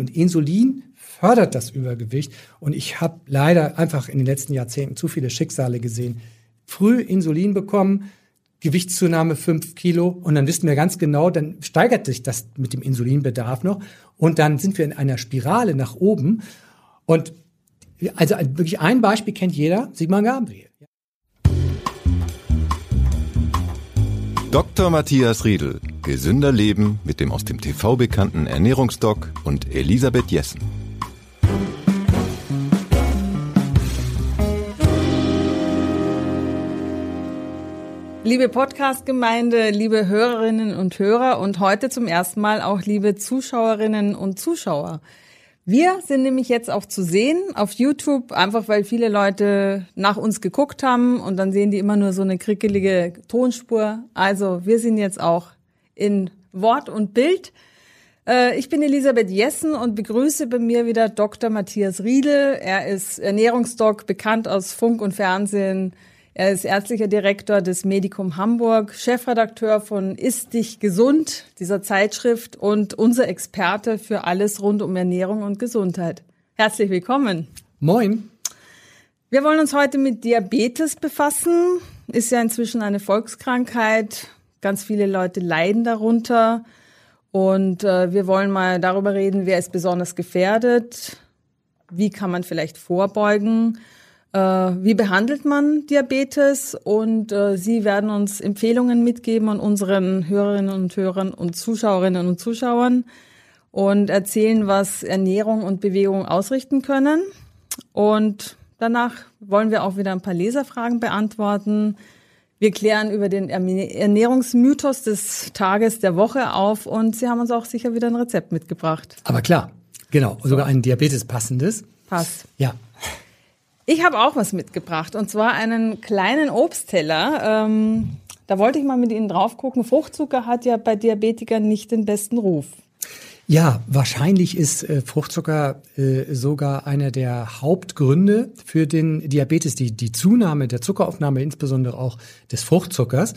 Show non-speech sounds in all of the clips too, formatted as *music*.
Und Insulin fördert das Übergewicht. Und ich habe leider einfach in den letzten Jahrzehnten zu viele Schicksale gesehen. Früh Insulin bekommen, Gewichtszunahme fünf Kilo und dann wissen wir ganz genau, dann steigert sich das mit dem Insulinbedarf noch und dann sind wir in einer Spirale nach oben. Und also wirklich ein Beispiel kennt jeder, Sigmar Gabriel. Dr. Matthias Riedel. Gesünder Leben mit dem aus dem TV bekannten Ernährungsdoc und Elisabeth Jessen. Liebe Podcast-Gemeinde, liebe Hörerinnen und Hörer und heute zum ersten Mal auch liebe Zuschauerinnen und Zuschauer. Wir sind nämlich jetzt auch zu sehen auf YouTube, einfach weil viele Leute nach uns geguckt haben und dann sehen die immer nur so eine krickelige Tonspur. Also wir sind jetzt auch in Wort und Bild. Äh, ich bin Elisabeth Jessen und begrüße bei mir wieder Dr. Matthias Riedel. Er ist Ernährungsdoc, bekannt aus Funk und Fernsehen. Er ist ärztlicher Direktor des Medikum Hamburg, Chefredakteur von Ist dich gesund, dieser Zeitschrift und unser Experte für alles rund um Ernährung und Gesundheit. Herzlich willkommen. Moin. Wir wollen uns heute mit Diabetes befassen. Ist ja inzwischen eine Volkskrankheit. Ganz viele Leute leiden darunter. Und äh, wir wollen mal darüber reden, wer ist besonders gefährdet, wie kann man vielleicht vorbeugen wie behandelt man Diabetes und äh, Sie werden uns Empfehlungen mitgeben an unseren Hörerinnen und Hörern und Zuschauerinnen und Zuschauern und erzählen, was Ernährung und Bewegung ausrichten können. Und danach wollen wir auch wieder ein paar Leserfragen beantworten. Wir klären über den Ernährungsmythos des Tages der Woche auf und Sie haben uns auch sicher wieder ein Rezept mitgebracht. Aber klar, genau, sogar ein Diabetes passendes. Passt. Ja. Ich habe auch was mitgebracht und zwar einen kleinen Obstteller. Ähm, da wollte ich mal mit Ihnen drauf gucken. Fruchtzucker hat ja bei Diabetikern nicht den besten Ruf. Ja, wahrscheinlich ist äh, Fruchtzucker äh, sogar einer der Hauptgründe für den Diabetes, die, die Zunahme der Zuckeraufnahme, insbesondere auch des Fruchtzuckers.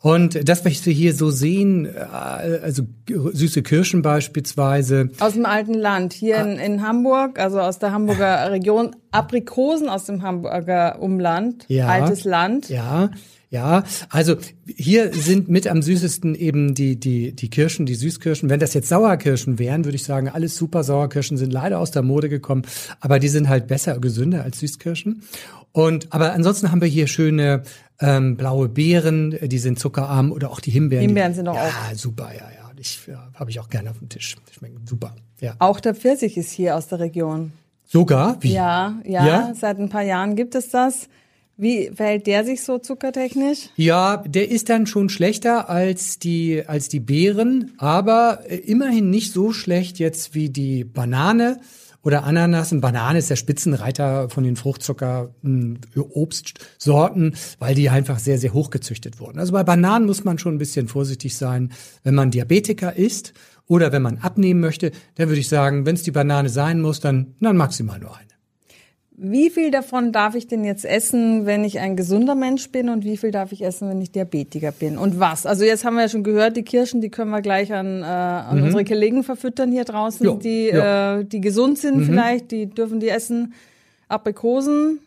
Und das, was wir hier so sehen, äh, also süße Kirschen beispielsweise. Aus dem alten Land, hier in, in Hamburg, also aus der Hamburger *laughs* Region, Aprikosen aus dem Hamburger Umland, ja, altes Land. Ja, ja, also hier sind mit am süßesten eben die, die, die Kirschen, die Süßkirschen. Wenn das jetzt Sauerkirschen wären, würde ich sagen, alles super. Sauerkirschen sind leider aus der Mode gekommen, aber die sind halt besser, gesünder als Süßkirschen. Und aber ansonsten haben wir hier schöne ähm, blaue Beeren, die sind zuckerarm oder auch die Himbeeren. Himbeeren sind auch. Ja, super, ja, ja. Ich ja, habe ich auch gerne auf dem Tisch. Die schmecken super. Ja. Auch der Pfirsich ist hier aus der Region. Sogar? Wie? Ja, ja, ja, seit ein paar Jahren gibt es das. Wie verhält der sich so zuckertechnisch? Ja, der ist dann schon schlechter als die, als die Beeren, aber äh, immerhin nicht so schlecht jetzt wie die Banane oder Ananas. Und Banane ist der Spitzenreiter von den Fruchtzucker-Obstsorten, weil die einfach sehr, sehr hoch gezüchtet wurden. Also bei Bananen muss man schon ein bisschen vorsichtig sein, wenn man Diabetiker ist oder wenn man abnehmen möchte. Dann würde ich sagen, wenn es die Banane sein muss, dann, dann maximal nur eine. Wie viel davon darf ich denn jetzt essen, wenn ich ein gesunder Mensch bin und wie viel darf ich essen, wenn ich Diabetiker bin? Und was? Also jetzt haben wir ja schon gehört, die Kirschen, die können wir gleich an, äh, an mhm. unsere Kollegen verfüttern hier draußen, jo, die, jo. Äh, die gesund sind mhm. vielleicht, die dürfen die essen. Aprikosen,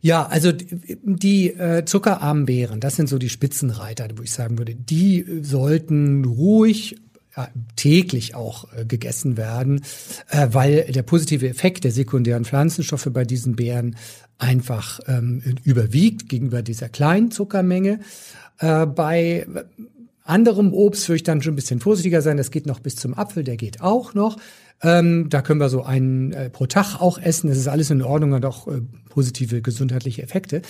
ja, also die, die äh, zuckerarmen Beeren, das sind so die Spitzenreiter, wo ich sagen würde, die sollten ruhig täglich auch äh, gegessen werden, äh, weil der positive Effekt der sekundären Pflanzenstoffe bei diesen Beeren einfach ähm, überwiegt gegenüber dieser kleinen Zuckermenge. Äh, bei anderem Obst würde ich dann schon ein bisschen vorsichtiger sein. Das geht noch bis zum Apfel, der geht auch noch. Ähm, da können wir so einen äh, pro Tag auch essen. Das ist alles in Ordnung, hat auch äh, positive gesundheitliche Effekte.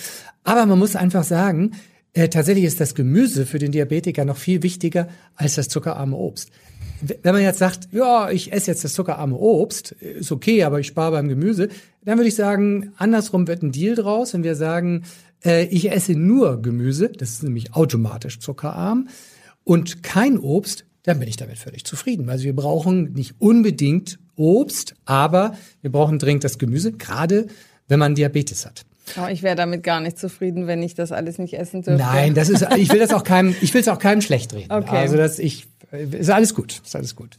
Aber man muss einfach sagen, äh, tatsächlich ist das Gemüse für den Diabetiker noch viel wichtiger als das zuckerarme Obst. Wenn man jetzt sagt, ja, ich esse jetzt das zuckerarme Obst, ist okay, aber ich spare beim Gemüse, dann würde ich sagen, andersrum wird ein Deal draus, wenn wir sagen, äh, ich esse nur Gemüse, das ist nämlich automatisch zuckerarm, und kein Obst, dann bin ich damit völlig zufrieden. Also wir brauchen nicht unbedingt Obst, aber wir brauchen dringend das Gemüse, gerade wenn man Diabetes hat. Oh, ich wäre damit gar nicht zufrieden, wenn ich das alles nicht essen dürfte. Nein, das ist, ich will das auch keinem, ich will es auch keinem schlecht reden. Okay. Also das, ich, ist alles gut, ist alles gut.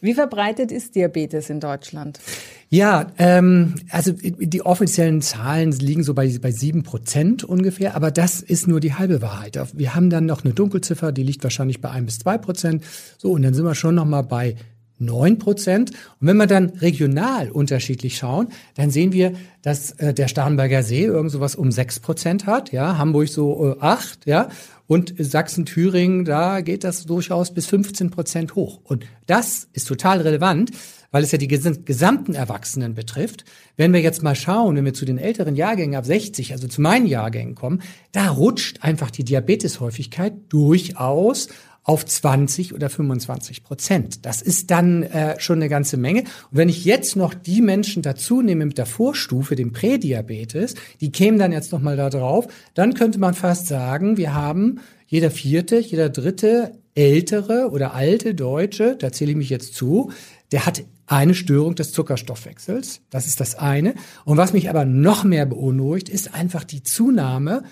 Wie verbreitet ist Diabetes in Deutschland? Ja, ähm, also die offiziellen Zahlen liegen so bei, bei sieben Prozent ungefähr, aber das ist nur die halbe Wahrheit. Wir haben dann noch eine Dunkelziffer, die liegt wahrscheinlich bei ein bis zwei Prozent. So, und dann sind wir schon noch mal bei 9 Prozent. Und wenn wir dann regional unterschiedlich schauen, dann sehen wir, dass äh, der Starnberger See irgend sowas um 6 Prozent hat, ja, Hamburg so äh, 8, ja, und Sachsen, Thüringen, da geht das durchaus bis 15 Prozent hoch. Und das ist total relevant, weil es ja die gesamten Erwachsenen betrifft. Wenn wir jetzt mal schauen, wenn wir zu den älteren Jahrgängen ab 60, also zu meinen Jahrgängen kommen, da rutscht einfach die Diabeteshäufigkeit durchaus auf 20 oder 25 Prozent. Das ist dann äh, schon eine ganze Menge. Und wenn ich jetzt noch die Menschen dazu nehme mit der Vorstufe, dem Prädiabetes, die kämen dann jetzt noch mal da drauf, dann könnte man fast sagen, wir haben jeder vierte, jeder dritte ältere oder alte Deutsche, da zähle ich mich jetzt zu, der hat eine Störung des Zuckerstoffwechsels. Das ist das eine. Und was mich aber noch mehr beunruhigt, ist einfach die Zunahme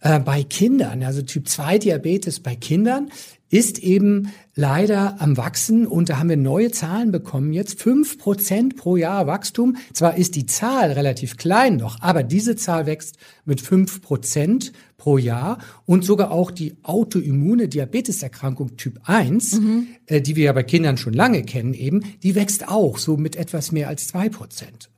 äh, bei Kindern, also Typ 2 Diabetes bei Kindern ist eben leider am Wachsen und da haben wir neue Zahlen bekommen jetzt. fünf Prozent pro Jahr Wachstum. Zwar ist die Zahl relativ klein noch, aber diese Zahl wächst mit fünf Prozent pro Jahr und sogar auch die autoimmune Diabeteserkrankung Typ 1, mhm. äh, die wir ja bei Kindern schon lange kennen eben, die wächst auch so mit etwas mehr als zwei Prozent.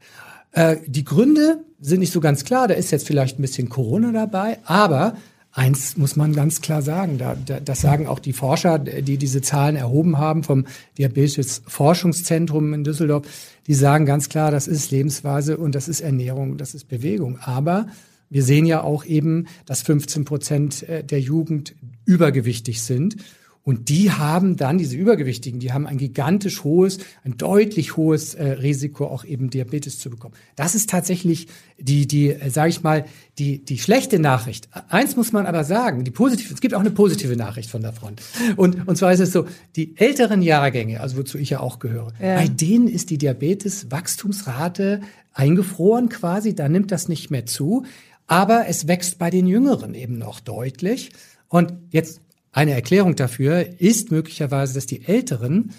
Äh, die Gründe sind nicht so ganz klar. Da ist jetzt vielleicht ein bisschen Corona dabei, aber Eins muss man ganz klar sagen, da, da, das sagen auch die Forscher, die diese Zahlen erhoben haben vom Diabetes Forschungszentrum in Düsseldorf, die sagen ganz klar, das ist Lebensweise und das ist Ernährung, das ist Bewegung. Aber wir sehen ja auch eben, dass 15 Prozent äh, der Jugend übergewichtig sind. Und die haben dann, diese Übergewichtigen, die haben ein gigantisch hohes, ein deutlich hohes äh, Risiko, auch eben Diabetes zu bekommen. Das ist tatsächlich die, die, äh, sage ich mal, die, die schlechte Nachricht. Eins muss man aber sagen, die positive, es gibt auch eine positive Nachricht von der Front. Und, und zwar ist es so, die älteren Jahrgänge, also wozu ich ja auch gehöre, ja. bei denen ist die Diabetes-Wachstumsrate eingefroren quasi, da nimmt das nicht mehr zu. Aber es wächst bei den Jüngeren eben noch deutlich. Und jetzt eine Erklärung dafür ist möglicherweise, dass die Älteren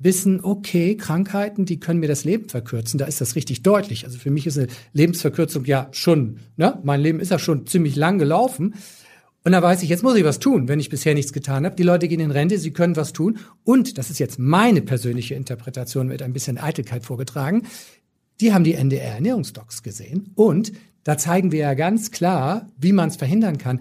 wissen, okay, Krankheiten, die können mir das Leben verkürzen. Da ist das richtig deutlich. Also für mich ist eine Lebensverkürzung ja schon, ne, mein Leben ist ja schon ziemlich lang gelaufen. Und da weiß ich, jetzt muss ich was tun, wenn ich bisher nichts getan habe. Die Leute gehen in Rente, sie können was tun. Und, das ist jetzt meine persönliche Interpretation mit ein bisschen Eitelkeit vorgetragen, die haben die NDR-Ernährungsdocs gesehen. Und da zeigen wir ja ganz klar, wie man es verhindern kann.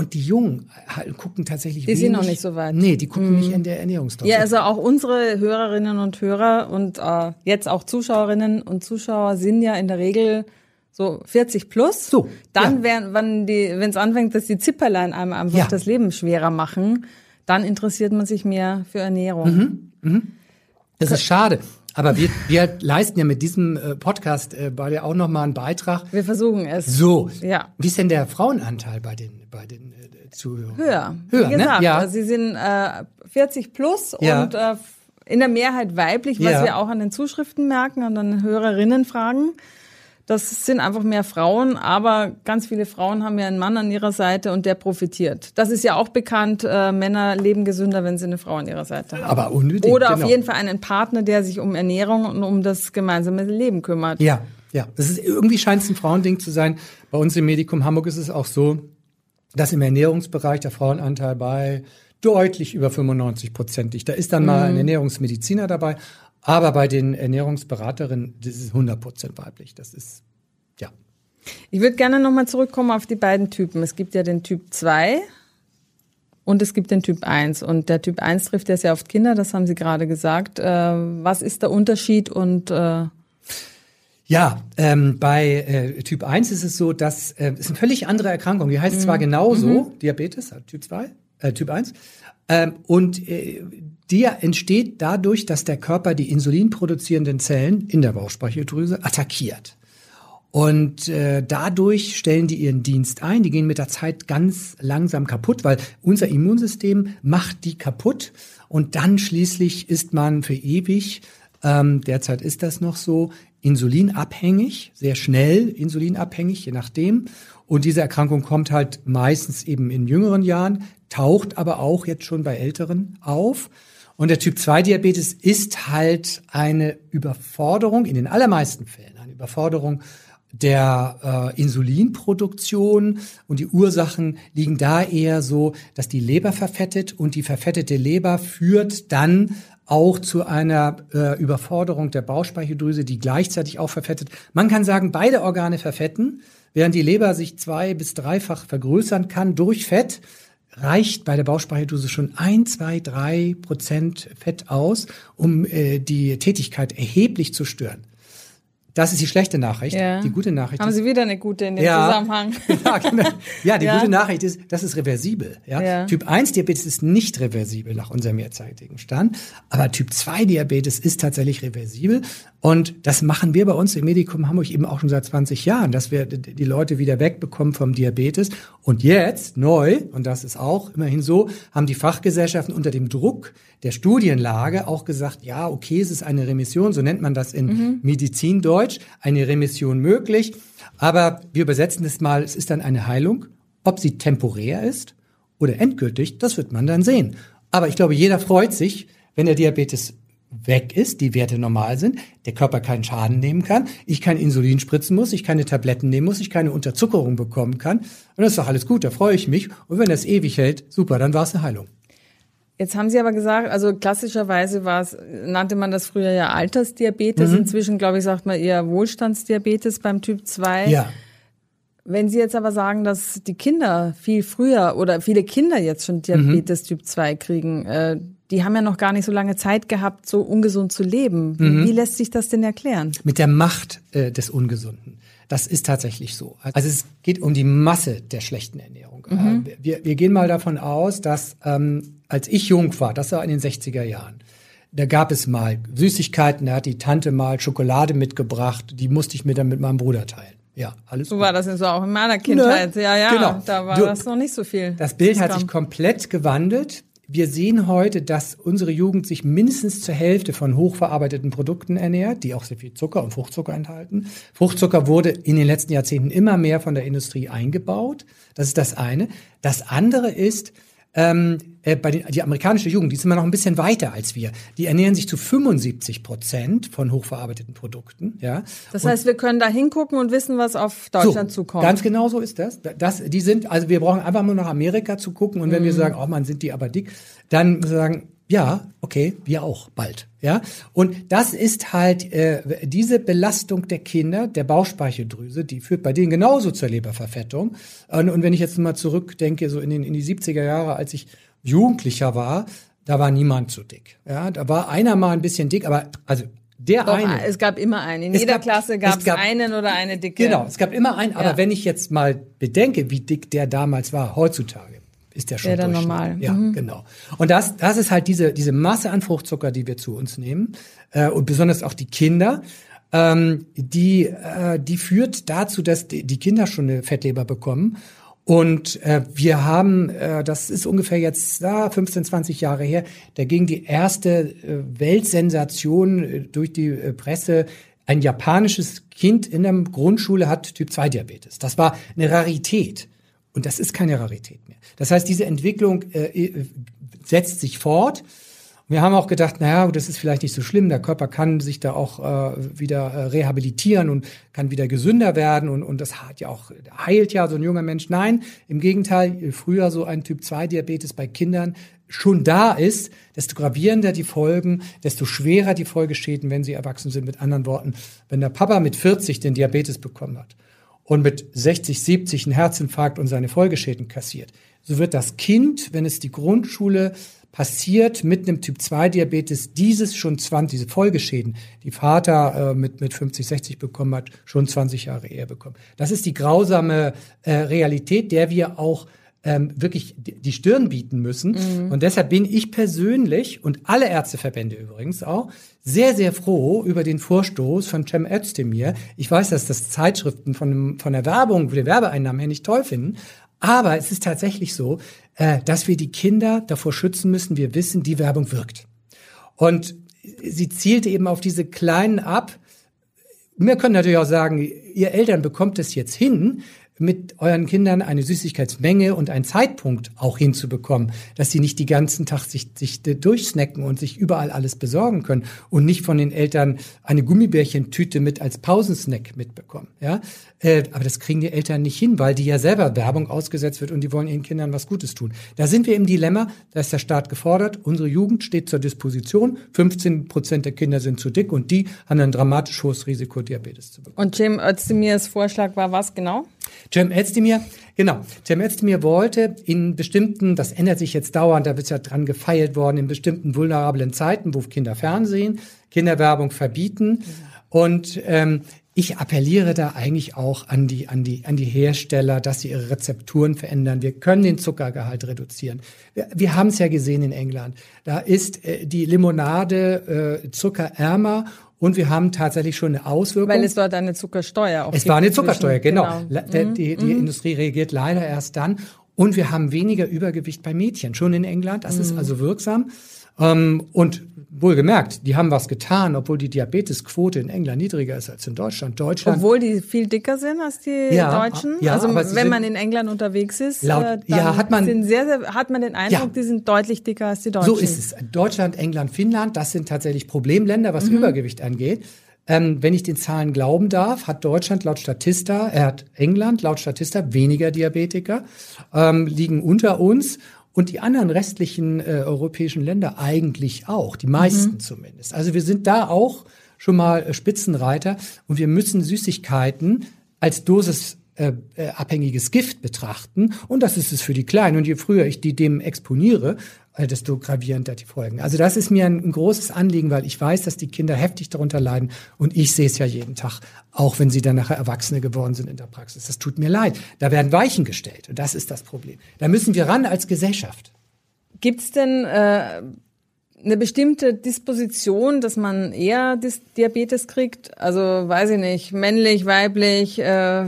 Und die Jungen halt, gucken tatsächlich. Die sind noch nicht so weit. Nee, die gucken mhm. nicht in der Ernährungsdoc. Ja, also auch unsere Hörerinnen und Hörer und äh, jetzt auch Zuschauerinnen und Zuschauer sind ja in der Regel so 40 plus. So. Dann ja. werden, wenn die, wenn es anfängt, dass die Zipperlein einem einfach ja. das Leben schwerer machen, dann interessiert man sich mehr für Ernährung. Mhm. Mhm. Das ist schade. Aber wir, wir leisten ja mit diesem äh, Podcast äh, bei dir auch nochmal einen Beitrag. Wir versuchen es. So. Ja. Wie ist denn der Frauenanteil bei den, bei den äh, Zuhörern? Höher. Höher, Wie ne? gesagt, ne? Ja. Also sie sind äh, 40 plus ja. und äh, in der Mehrheit weiblich, was ja. wir auch an den Zuschriften merken, an den Hörerinnen fragen. Das sind einfach mehr Frauen, aber ganz viele Frauen haben ja einen Mann an ihrer Seite und der profitiert. Das ist ja auch bekannt, äh, Männer leben gesünder, wenn sie eine Frau an ihrer Seite haben. Aber unbedingt. Oder genau. auf jeden Fall einen Partner, der sich um Ernährung und um das gemeinsame Leben kümmert. Ja, ja. Das ist, irgendwie scheint es ein Frauending zu sein. Bei uns im Medikum Hamburg ist es auch so, dass im Ernährungsbereich der Frauenanteil bei deutlich über 95 Prozent liegt. Da ist dann mal ein mhm. Ernährungsmediziner dabei, aber bei den Ernährungsberaterinnen, das ist 100 Prozent weiblich. Das ist, ja. Ich würde gerne nochmal zurückkommen auf die beiden Typen. Es gibt ja den Typ 2 und es gibt den Typ 1. Und der Typ 1 trifft ja sehr oft Kinder, das haben Sie gerade gesagt. Äh, was ist der Unterschied und äh ja, ähm, bei äh, Typ 1 ist es so, dass äh, es eine völlig andere Erkrankung. Die heißt mhm. zwar genauso mhm. Diabetes, also Typ 2, äh, Typ 1, ähm, und äh, die entsteht dadurch, dass der Körper die insulinproduzierenden Zellen in der Bauchspeicheldrüse attackiert. Und äh, dadurch stellen die ihren Dienst ein. Die gehen mit der Zeit ganz langsam kaputt, weil unser Immunsystem macht die kaputt. Und dann schließlich ist man für ewig, ähm, derzeit ist das noch so, insulinabhängig, sehr schnell insulinabhängig, je nachdem. Und diese Erkrankung kommt halt meistens eben in jüngeren Jahren, taucht aber auch jetzt schon bei Älteren auf. Und der Typ 2 Diabetes ist halt eine Überforderung, in den allermeisten Fällen, eine Überforderung der äh, Insulinproduktion und die Ursachen liegen da eher so, dass die Leber verfettet und die verfettete Leber führt dann auch zu einer äh, Überforderung der Bauchspeicheldrüse, die gleichzeitig auch verfettet. Man kann sagen, beide Organe verfetten, während die Leber sich zwei bis dreifach vergrößern kann durch Fett reicht bei der Bauchspeicheldrüse schon ein, zwei, drei Prozent Fett aus, um äh, die Tätigkeit erheblich zu stören. Das ist die schlechte Nachricht. Ja. Die gute Nachricht Haben ist, Sie wieder eine gute in dem ja, Zusammenhang. *laughs* ja, genau. ja, die ja. gute Nachricht ist, das ist reversibel. Ja? ja. Typ 1 Diabetes ist nicht reversibel nach unserem derzeitigen Stand, aber Typ 2 Diabetes ist tatsächlich reversibel und das machen wir bei uns im Medikum Hamburg eben auch schon seit 20 Jahren, dass wir die Leute wieder wegbekommen vom Diabetes. Und jetzt neu, und das ist auch immerhin so, haben die Fachgesellschaften unter dem Druck der Studienlage auch gesagt, ja, okay, es ist eine Remission, so nennt man das in mhm. Medizindeutsch, eine Remission möglich. Aber wir übersetzen es mal, es ist dann eine Heilung. Ob sie temporär ist oder endgültig, das wird man dann sehen. Aber ich glaube, jeder freut sich, wenn der Diabetes weg ist, die Werte normal sind, der Körper keinen Schaden nehmen kann, ich kein Insulin spritzen muss, ich keine Tabletten nehmen muss, ich keine Unterzuckerung bekommen kann. Und das ist doch alles gut, da freue ich mich. Und wenn das ewig hält, super, dann war es eine Heilung. Jetzt haben Sie aber gesagt, also klassischerweise war es, nannte man das früher ja Altersdiabetes. Mhm. Inzwischen, glaube ich, sagt man eher Wohlstandsdiabetes beim Typ 2. Ja. Wenn Sie jetzt aber sagen, dass die Kinder viel früher oder viele Kinder jetzt schon Diabetes mhm. Typ 2 kriegen, äh, die haben ja noch gar nicht so lange Zeit gehabt, so ungesund zu leben. Mhm. Wie lässt sich das denn erklären? Mit der Macht äh, des Ungesunden. Das ist tatsächlich so. Also es geht um die Masse der schlechten Ernährung. Mhm. Äh, wir, wir gehen mal davon aus, dass ähm, als ich jung war, das war in den 60er Jahren, da gab es mal Süßigkeiten, da hat die Tante mal Schokolade mitgebracht, die musste ich mir dann mit meinem Bruder teilen. Ja, alles So gut. war das so auch in meiner Kindheit. Ne? Ja, ja, genau. da war du, das noch nicht so viel. Das Bild hat sich komplett gewandelt. Wir sehen heute, dass unsere Jugend sich mindestens zur Hälfte von hochverarbeiteten Produkten ernährt, die auch sehr viel Zucker und Fruchtzucker enthalten. Fruchtzucker wurde in den letzten Jahrzehnten immer mehr von der Industrie eingebaut. Das ist das eine. Das andere ist, ähm, äh, bei den, die amerikanische Jugend, die ist immer noch ein bisschen weiter als wir. Die ernähren sich zu 75 Prozent von hochverarbeiteten Produkten. Ja. Das heißt, wir können da hingucken und wissen, was auf Deutschland so, zukommt. Ganz genau so ist das. das. Die sind, also wir brauchen einfach nur nach Amerika zu gucken und wenn mhm. wir sagen, oh man, sind die aber dick, dann sagen, ja, okay, wir auch bald. Ja, und das ist halt äh, diese Belastung der Kinder, der Bauchspeicheldrüse, die führt bei denen genauso zur Leberverfettung. Und, und wenn ich jetzt mal zurückdenke, so in, den, in die 70er Jahre, als ich Jugendlicher war, da war niemand zu dick. Ja, da war einer mal ein bisschen dick, aber also der Doch, eine. Es gab immer einen. In jeder gab, Klasse gab es einen oder eine dicke. Genau, es gab immer einen. Aber ja. wenn ich jetzt mal bedenke, wie dick der damals war, heutzutage, ist der schon Wäre normal. Ja, mhm. genau. Und das, das ist halt diese, diese Masse an Fruchtzucker, die wir zu uns nehmen. Äh, und besonders auch die Kinder. Ähm, die, äh, die führt dazu, dass die, die Kinder schon eine Fettleber bekommen. Und äh, wir haben, äh, das ist ungefähr jetzt ah, 15, 20 Jahre her, da ging die erste äh, Weltsensation äh, durch die äh, Presse. Ein japanisches Kind in der Grundschule hat Typ 2 Diabetes. Das war eine Rarität. Und das ist keine Rarität mehr. Das heißt, diese Entwicklung äh, äh, setzt sich fort. Wir haben auch gedacht, naja, das ist vielleicht nicht so schlimm. Der Körper kann sich da auch äh, wieder äh, rehabilitieren und kann wieder gesünder werden und, und das hat ja auch heilt ja so ein junger Mensch. Nein, im Gegenteil, früher so ein Typ 2 Diabetes bei Kindern schon da ist, desto gravierender die Folgen, desto schwerer die Folgeschäden, wenn sie erwachsen sind. Mit anderen Worten, wenn der Papa mit 40 den Diabetes bekommen hat und mit 60, 70 einen Herzinfarkt und seine Folgeschäden kassiert, so wird das Kind, wenn es die Grundschule passiert mit einem Typ-2-Diabetes, dieses schon 20, diese Folgeschäden, die Vater äh, mit, mit 50, 60 bekommen hat, schon 20 Jahre eher bekommen. Das ist die grausame äh, Realität, der wir auch ähm, wirklich die Stirn bieten müssen. Mhm. Und deshalb bin ich persönlich und alle Ärzteverbände übrigens auch sehr, sehr froh über den Vorstoß von Cem Özdemir. Ich weiß, dass das Zeitschriften von, von der Werbung, der Werbeeinnahmen her nicht toll finden. Aber es ist tatsächlich so, äh, dass wir die Kinder davor schützen müssen. Wir wissen, die Werbung wirkt. Und sie zielte eben auf diese Kleinen ab. Wir können natürlich auch sagen, ihr Eltern bekommt es jetzt hin, mit euren Kindern eine Süßigkeitsmenge und einen Zeitpunkt auch hinzubekommen, dass sie nicht die ganzen Tag sich, sich durchsnacken und sich überall alles besorgen können und nicht von den Eltern eine Gummibärchentüte mit als Pausensnack mitbekommen. Ja, äh, aber das kriegen die Eltern nicht hin, weil die ja selber Werbung ausgesetzt wird und die wollen ihren Kindern was Gutes tun. Da sind wir im Dilemma, da ist der Staat gefordert, unsere Jugend steht zur Disposition, 15 Prozent der Kinder sind zu dick und die haben ein dramatisch hohes Risiko, Diabetes zu bekommen. Und Jim Özdemirs Vorschlag war was genau? Cem Özdemir, genau. Cem Özdemir wollte in bestimmten, das ändert sich jetzt dauernd, da wird ja dran gefeilt worden, in bestimmten vulnerablen Zeiten, wo Kinder Fernsehen, Kinderwerbung verbieten. Und ähm, ich appelliere da eigentlich auch an die, an, die, an die Hersteller, dass sie ihre Rezepturen verändern. Wir können den Zuckergehalt reduzieren. Wir, wir haben es ja gesehen in England. Da ist äh, die Limonade äh, zuckerärmer und wir haben tatsächlich schon eine Auswirkung. Weil es dort eine Zuckersteuer auch Es war eine Zuckersteuer, genau. genau. Mhm. Die, die mhm. Industrie reagiert leider erst dann. Und wir haben weniger Übergewicht bei Mädchen, schon in England. Das mhm. ist also wirksam. Ähm, und wohlgemerkt, die haben was getan, obwohl die Diabetesquote in England niedriger ist als in Deutschland. Deutschland obwohl die viel dicker sind als die ja, Deutschen. Ja, also wenn man in England unterwegs ist, laut, äh, ja, hat man sind sehr, sehr, hat man den Eindruck, ja, die sind deutlich dicker als die Deutschen. So ist es. Deutschland, England, Finnland, das sind tatsächlich Problemländer, was mhm. Übergewicht angeht. Ähm, wenn ich den Zahlen glauben darf, hat Deutschland laut Statista, er hat England laut Statista weniger Diabetiker, ähm, liegen unter uns und die anderen restlichen äh, europäischen Länder eigentlich auch, die meisten mhm. zumindest. Also wir sind da auch schon mal äh, Spitzenreiter und wir müssen Süßigkeiten als Dosis äh, äh, abhängiges Gift betrachten. Und das ist es für die Kleinen. Und je früher ich die dem exponiere, desto gravierender die Folgen. Also das ist mir ein, großes Anliegen, weil ich weiß, dass die Kinder heftig darunter leiden. Und ich sehe es ja jeden Tag, auch wenn sie dann nachher Erwachsene geworden sind in der Praxis. Das tut mir leid. Da werden Weichen gestellt. Und das ist das Problem. Da müssen wir ran als Gesellschaft. Gibt's denn äh, eine bestimmte Disposition, dass man eher Diabetes kriegt? Also weiß ich nicht, männlich, weiblich, äh,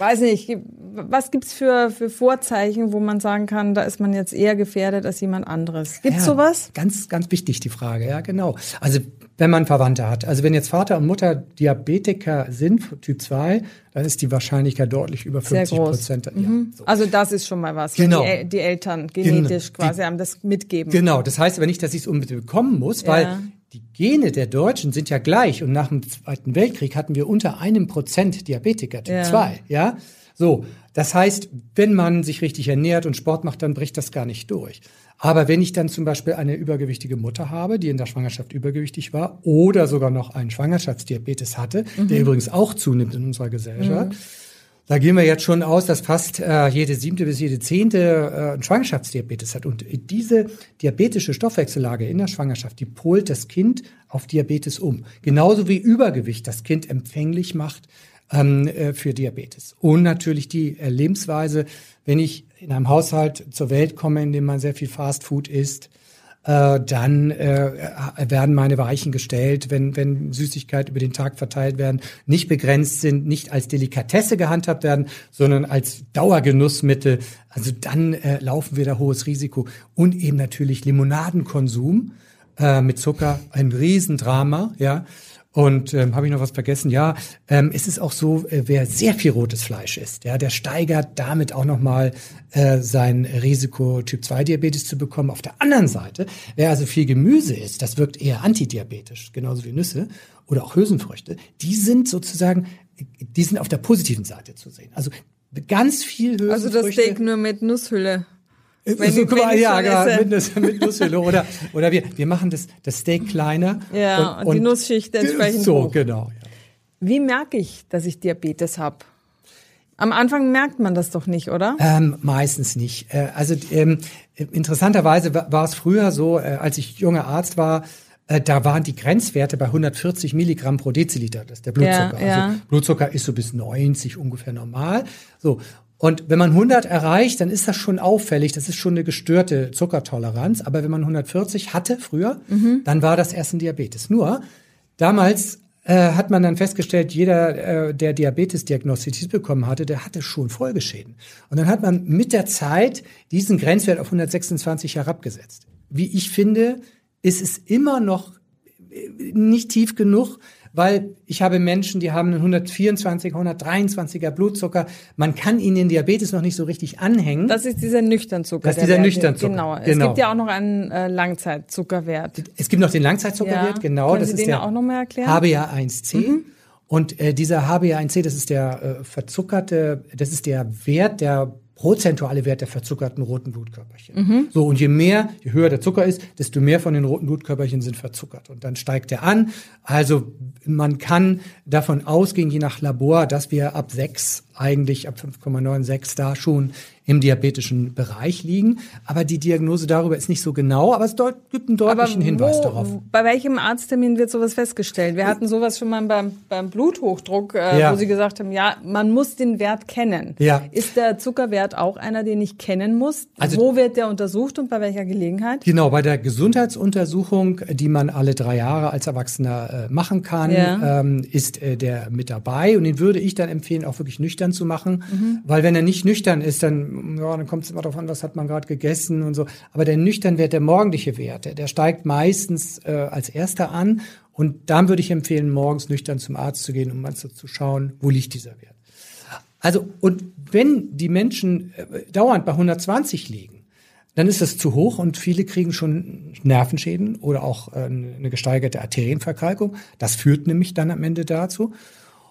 weiß nicht, was gibt's für, für Vorzeichen, wo man sagen kann, da ist man jetzt eher gefährdet als jemand anderes? Gibt's ja, sowas? Ganz, ganz wichtig die Frage, ja, genau. Also wenn man Verwandte hat. Also wenn jetzt Vater und Mutter Diabetiker sind, Typ 2, dann ist die Wahrscheinlichkeit deutlich über 50 Prozent. Ja, mhm. so. Also das ist schon mal was, genau. die, die Eltern genetisch genau. quasi die, haben das mitgeben. Genau, das heißt aber nicht, dass ich es unbedingt bekommen muss, weil ja. Die Gene der Deutschen sind ja gleich und nach dem Zweiten Weltkrieg hatten wir unter einem Prozent Diabetiker Typ ja. 2, ja? So, das heißt, wenn man sich richtig ernährt und Sport macht, dann bricht das gar nicht durch. Aber wenn ich dann zum Beispiel eine übergewichtige Mutter habe, die in der Schwangerschaft übergewichtig war oder sogar noch einen Schwangerschaftsdiabetes hatte, mhm. der übrigens auch zunimmt in unserer Gesellschaft, mhm. Da gehen wir jetzt schon aus, dass fast äh, jede siebte bis jede zehnte äh, Schwangerschaftsdiabetes hat. Und diese diabetische Stoffwechsellage in der Schwangerschaft, die polt das Kind auf Diabetes um. Genauso wie Übergewicht das Kind empfänglich macht ähm, äh, für Diabetes. Und natürlich die äh, Lebensweise, wenn ich in einem Haushalt zur Welt komme, in dem man sehr viel Fastfood isst, äh, dann äh, werden meine Weichen gestellt, wenn, wenn Süßigkeiten über den Tag verteilt werden, nicht begrenzt sind, nicht als Delikatesse gehandhabt werden, sondern als Dauergenussmittel. Also dann äh, laufen wir da hohes Risiko. Und eben natürlich Limonadenkonsum äh, mit Zucker, ein Riesendrama, ja. Und ähm, habe ich noch was vergessen? Ja, ähm, es ist auch so, äh, wer sehr viel rotes Fleisch isst, ja, der steigert damit auch nochmal äh, sein Risiko, Typ 2 Diabetes zu bekommen. Auf der anderen Seite, wer also viel Gemüse isst, das wirkt eher antidiabetisch, genauso wie Nüsse oder auch Hülsenfrüchte. Die sind sozusagen, die sind auf der positiven Seite zu sehen. Also ganz viel Hülsenfrüchte. Also das Steak nur mit Nusshülle. Wenn, so, guck mal, ja, genau, mit, Nuss, mit Nusshülle. Oder, oder wir, wir machen das, das Steak kleiner. *laughs* Ja, und, und die Nussschicht entsprechend So, hoch. genau. Ja. Wie merke ich, dass ich Diabetes habe? Am Anfang merkt man das doch nicht, oder? Ähm, meistens nicht. Äh, also ähm, interessanterweise war es früher so, äh, als ich junger Arzt war, äh, da waren die Grenzwerte bei 140 Milligramm pro Deziliter, das ist der Blutzucker. Ja, ja. Also Blutzucker ist so bis 90 ungefähr normal. So. Und wenn man 100 erreicht, dann ist das schon auffällig. Das ist schon eine gestörte Zuckertoleranz. Aber wenn man 140 hatte früher, mhm. dann war das erst ein Diabetes. Nur damals äh, hat man dann festgestellt, jeder, äh, der Diabetes diagnostiziert bekommen hatte, der hatte schon Folgeschäden. Und dann hat man mit der Zeit diesen Grenzwert auf 126 herabgesetzt. Wie ich finde, ist es immer noch äh, nicht tief genug, weil ich habe Menschen, die haben einen 124, 123er Blutzucker. Man kann ihnen den Diabetes noch nicht so richtig anhängen. Das ist dieser Nüchternzucker. Das ist dieser Nüchternzucker. Genau. genau. Es gibt ja auch noch einen äh, Langzeitzuckerwert. Es gibt noch den Langzeitzuckerwert, Ja. genau. Können das Sie ist den der auch noch mal erklären? HbA1c. Und äh, dieser HbA1c, das ist der äh, verzuckerte, das ist der Wert, der prozentuale Wert der verzuckerten roten Blutkörperchen. So, und je mehr, je höher der Zucker ist, desto mehr von den roten Blutkörperchen sind verzuckert. Und dann steigt er an. Also man kann davon ausgehen, je nach Labor, dass wir ab 6, eigentlich ab 5,96 da schon im diabetischen Bereich liegen. Aber die Diagnose darüber ist nicht so genau, aber es gibt einen deutlichen Hinweis wo, darauf. Bei welchem Arzttermin wird sowas festgestellt? Wir hatten sowas schon mal beim, beim Bluthochdruck, äh, Ja. wo Sie gesagt haben, ja, man muss den Wert kennen. Ja. Ist der Zuckerwert auch einer, den ich kennen muss? Also- wo wird der untersucht und bei welcher Gelegenheit? Genau, bei der Gesundheitsuntersuchung, die man alle drei Jahre als Erwachsener äh, machen kann, Ja. ähm, ist äh, der mit dabei. Und den würde ich dann empfehlen, auch wirklich nüchtern zu machen. Weil wenn er nicht nüchtern ist, dann, ja, dann kommt es immer darauf an, was hat man gerade gegessen und so. Aber der nüchtern Wert, der morgendliche Wert, der, der steigt meistens äh, als erster an. Und dann würde ich empfehlen, morgens nüchtern zum Arzt zu gehen, um mal so zu schauen, wo liegt dieser Wert. Also, und wenn die Menschen äh, dauernd bei 120 liegen, dann ist das zu hoch und viele kriegen schon Nervenschäden oder auch äh, eine gesteigerte Arterienverkalkung. Das führt nämlich dann am Ende dazu.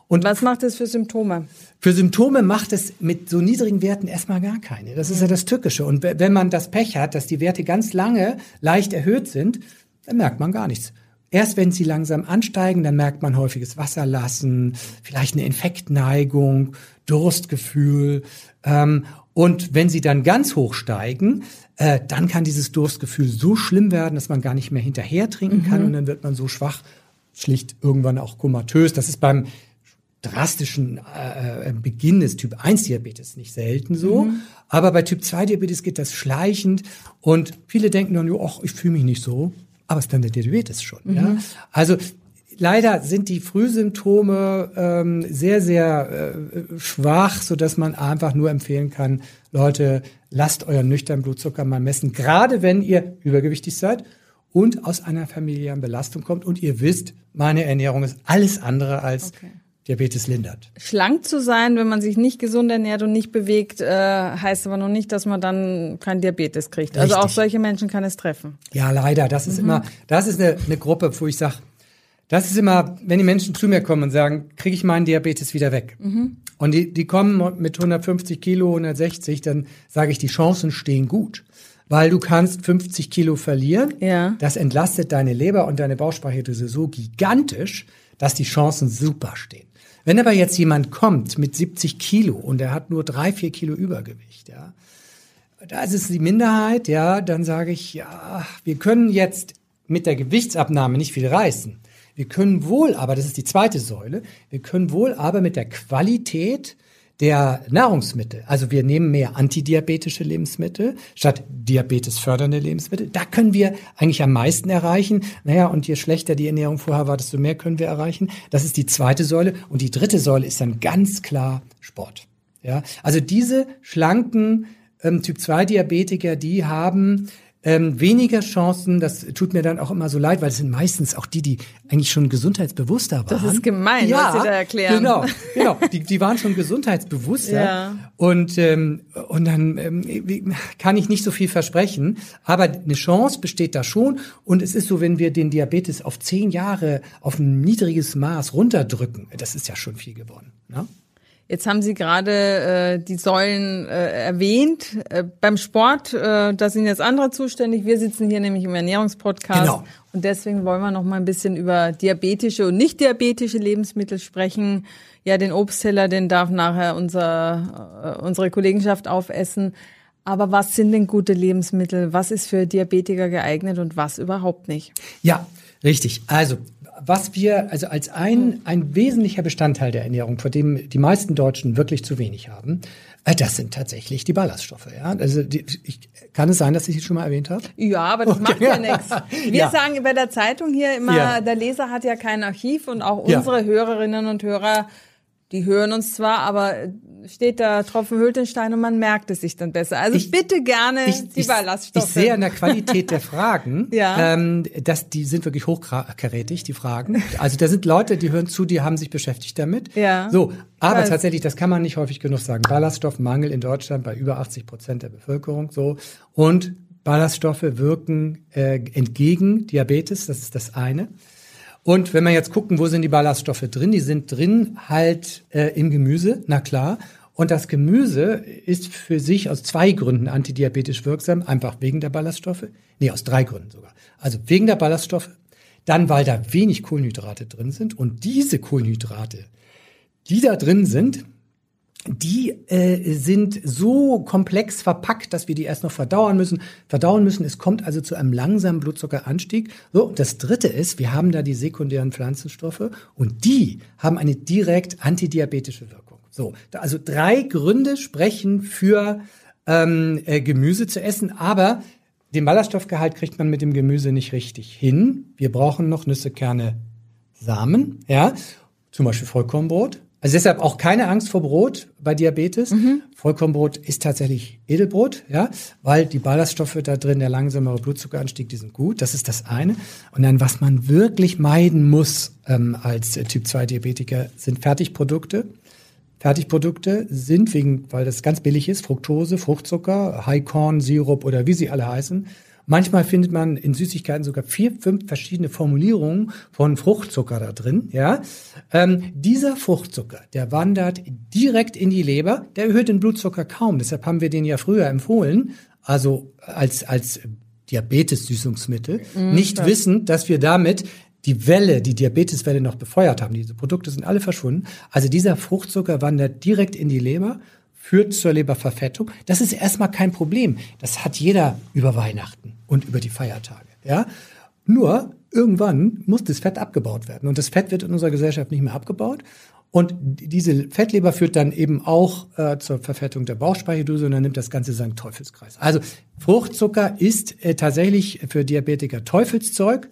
Und was macht das für Symptome? Für Symptome macht es mit so niedrigen Werten erstmal gar keine. Das ist ja das Tückische. Und we- wenn man das Pech hat, dass die Werte ganz lange leicht erhöht sind, dann merkt man gar nichts. Erst wenn sie langsam ansteigen, dann merkt man häufiges Wasserlassen, vielleicht eine Infektneigung, Durstgefühl. Ähm, und wenn sie dann ganz hoch steigen, äh, dann kann dieses Durstgefühl so schlimm werden, dass man gar nicht mehr hinterher trinken kann und dann wird man so schwach, schlicht irgendwann auch komatös. Das ist beim drastischen äh, äh, Beginn des Typ 1 Diabetes nicht selten so, aber bei Typ 2 Diabetes geht das schleichend und viele denken dann, ach, ich fühle mich nicht so, aber es ist dann der Diabetes schon. Ja? Also leider sind die Frühsymptome ähm, sehr, sehr äh, schwach, so dass man einfach nur empfehlen kann, Leute, lasst euren nüchternen Blutzucker mal messen, gerade wenn ihr übergewichtig seid und aus einer familiären Belastung kommt und ihr wisst, meine Ernährung ist alles andere als Okay. Diabetes lindert. Schlank zu sein, wenn man sich nicht gesund ernährt und nicht bewegt, äh, heißt aber noch nicht, dass man dann kein Diabetes kriegt. Also auch Richtig. solche Menschen kann es treffen. Ja, leider. Das ist immer, das ist eine, eine Gruppe, wo ich sage, das ist immer, wenn die Menschen zu mir kommen und sagen, kriege ich meinen Diabetes wieder weg. Und die, die kommen mit 150 Kilo, 160, dann sage ich, die Chancen stehen gut. Weil du kannst 50 Kilo verlieren. Ja. Das entlastet deine Leber und deine Bauchspeicheldrüse so gigantisch, dass die Chancen super stehen. Wenn aber jetzt jemand kommt mit 70 Kilo und er hat nur drei, vier Kilo Übergewicht, ja, da ist es die Minderheit, ja, dann sage ich, ja, wir können jetzt mit der Gewichtsabnahme nicht viel reißen. Wir können wohl aber, das ist die zweite Säule, wir können wohl aber mit der Qualität der Nahrungsmittel, also wir nehmen mehr antidiabetische Lebensmittel statt diabetesfördernde Lebensmittel, da können wir eigentlich am meisten erreichen. Naja, und je schlechter die Ernährung vorher war, desto mehr können wir erreichen. Das ist die zweite Säule. Und die dritte Säule ist dann ganz klar Sport. Ja, also diese schlanken ähm, Typ 2 Diabetiker, die haben ähm, weniger Chancen, das tut mir dann auch immer so leid, weil es sind meistens auch die, die eigentlich schon gesundheitsbewusster waren. Das ist gemein, ja, was Sie da erklären. Genau, genau. *laughs* Die, die waren schon gesundheitsbewusster. Ja. Und, ähm, und dann ähm, kann ich nicht so viel versprechen. Aber eine Chance besteht da schon. Und es ist so, wenn wir den Diabetes auf zehn Jahre auf ein niedriges Maß runterdrücken, das ist ja schon viel geworden. Ne? Jetzt haben Sie gerade äh, die Säulen äh, erwähnt. Äh, beim Sport, äh, da sind jetzt andere zuständig. Wir sitzen hier nämlich im Ernährungspodcast. Genau. Und deswegen wollen wir noch mal ein bisschen über diabetische und nicht diabetische Lebensmittel sprechen. Ja, den Obstteller, den darf nachher unser, äh, unsere Kollegenschaft aufessen. Aber was sind denn gute Lebensmittel? Was ist für Diabetiker geeignet und was überhaupt nicht? Ja, richtig. Also was wir also als ein, ein wesentlicher Bestandteil der Ernährung, vor dem die meisten Deutschen wirklich zu wenig haben, äh, das sind tatsächlich die Ballaststoffe. Ja? Also die, ich, kann es sein, dass ich sie schon mal erwähnt habe? Ja, aber das Okay. macht ja *laughs* nichts. Wir Ja. sagen bei der Zeitung hier immer, Ja. der Leser hat ja kein Archiv und auch Ja. unsere Hörerinnen und Hörer die hören uns zwar, aber steht da Tropfen Hültenstein und man merkt es sich dann besser. Also ich, bitte gerne ich, die ich, Ballaststoffe. Ich sehe an der Qualität der Fragen, *laughs* ja. ähm, dass die sind wirklich hochkarätig, die Fragen. Also da sind Leute, die hören zu, die haben sich beschäftigt damit. Ja. So, aber tatsächlich, das kann man nicht häufig genug sagen. Ballaststoffmangel in Deutschland bei über 80 Prozent der Bevölkerung. So und Ballaststoffe wirken äh, entgegen Diabetes. Das ist das eine. Und wenn wir jetzt gucken, wo sind die Ballaststoffe drin? Die sind drin halt äh, im Gemüse, na klar. Und das Gemüse ist für sich aus zwei Gründen antidiabetisch wirksam. Einfach wegen der Ballaststoffe. Nee, aus drei Gründen sogar. Also wegen der Ballaststoffe. Dann, weil da wenig Kohlenhydrate drin sind. Und diese Kohlenhydrate, die da drin sind, die äh, sind so komplex verpackt, dass wir die erst noch verdauern müssen. Verdauen müssen. Es kommt also zu einem langsamen Blutzuckeranstieg. So, das Dritte ist, wir haben da die sekundären Pflanzenstoffe und die haben eine direkt antidiabetische Wirkung. So, also drei Gründe sprechen für ähm, äh, Gemüse zu essen, aber den Ballaststoffgehalt kriegt man mit dem Gemüse nicht richtig hin. Wir brauchen noch Nüsse, Kerne, Samen, ja, zum Beispiel Vollkornbrot. Also deshalb auch keine Angst vor Brot bei Diabetes. Mhm. Vollkornbrot ist tatsächlich Edelbrot, ja, weil die Ballaststoffe da drin, der langsamere Blutzuckeranstieg, die sind gut. Das ist das eine. Und dann, was man wirklich meiden muss ähm, als Typ 2 Diabetiker, sind Fertigprodukte. Fertigprodukte sind wegen, weil das ganz billig ist, Fructose, Fruchtzucker, High Corn, Sirup oder wie sie alle heißen, Manchmal findet man in Süßigkeiten sogar vier, fünf verschiedene Formulierungen von Fruchtzucker da drin. Ja, ähm, dieser Fruchtzucker, der wandert direkt in die Leber. Der erhöht den Blutzucker kaum. Deshalb haben wir den ja früher empfohlen, also als als Diabetes-Süßungsmittel, mhm, nicht klar. wissend, dass wir damit die Welle, die Diabeteswelle noch befeuert haben. Diese Produkte sind alle verschwunden. Also dieser Fruchtzucker wandert direkt in die Leber führt zur Leberverfettung. Das ist erstmal kein Problem. Das hat jeder über Weihnachten und über die Feiertage. Ja? Nur irgendwann muss das Fett abgebaut werden. Und das Fett wird in unserer Gesellschaft nicht mehr abgebaut. Und diese Fettleber führt dann eben auch äh, zur Verfettung der Bauchspeicheldrüse und dann nimmt das Ganze seinen Teufelskreis. Also Fruchtzucker ist äh, tatsächlich für Diabetiker Teufelszeug.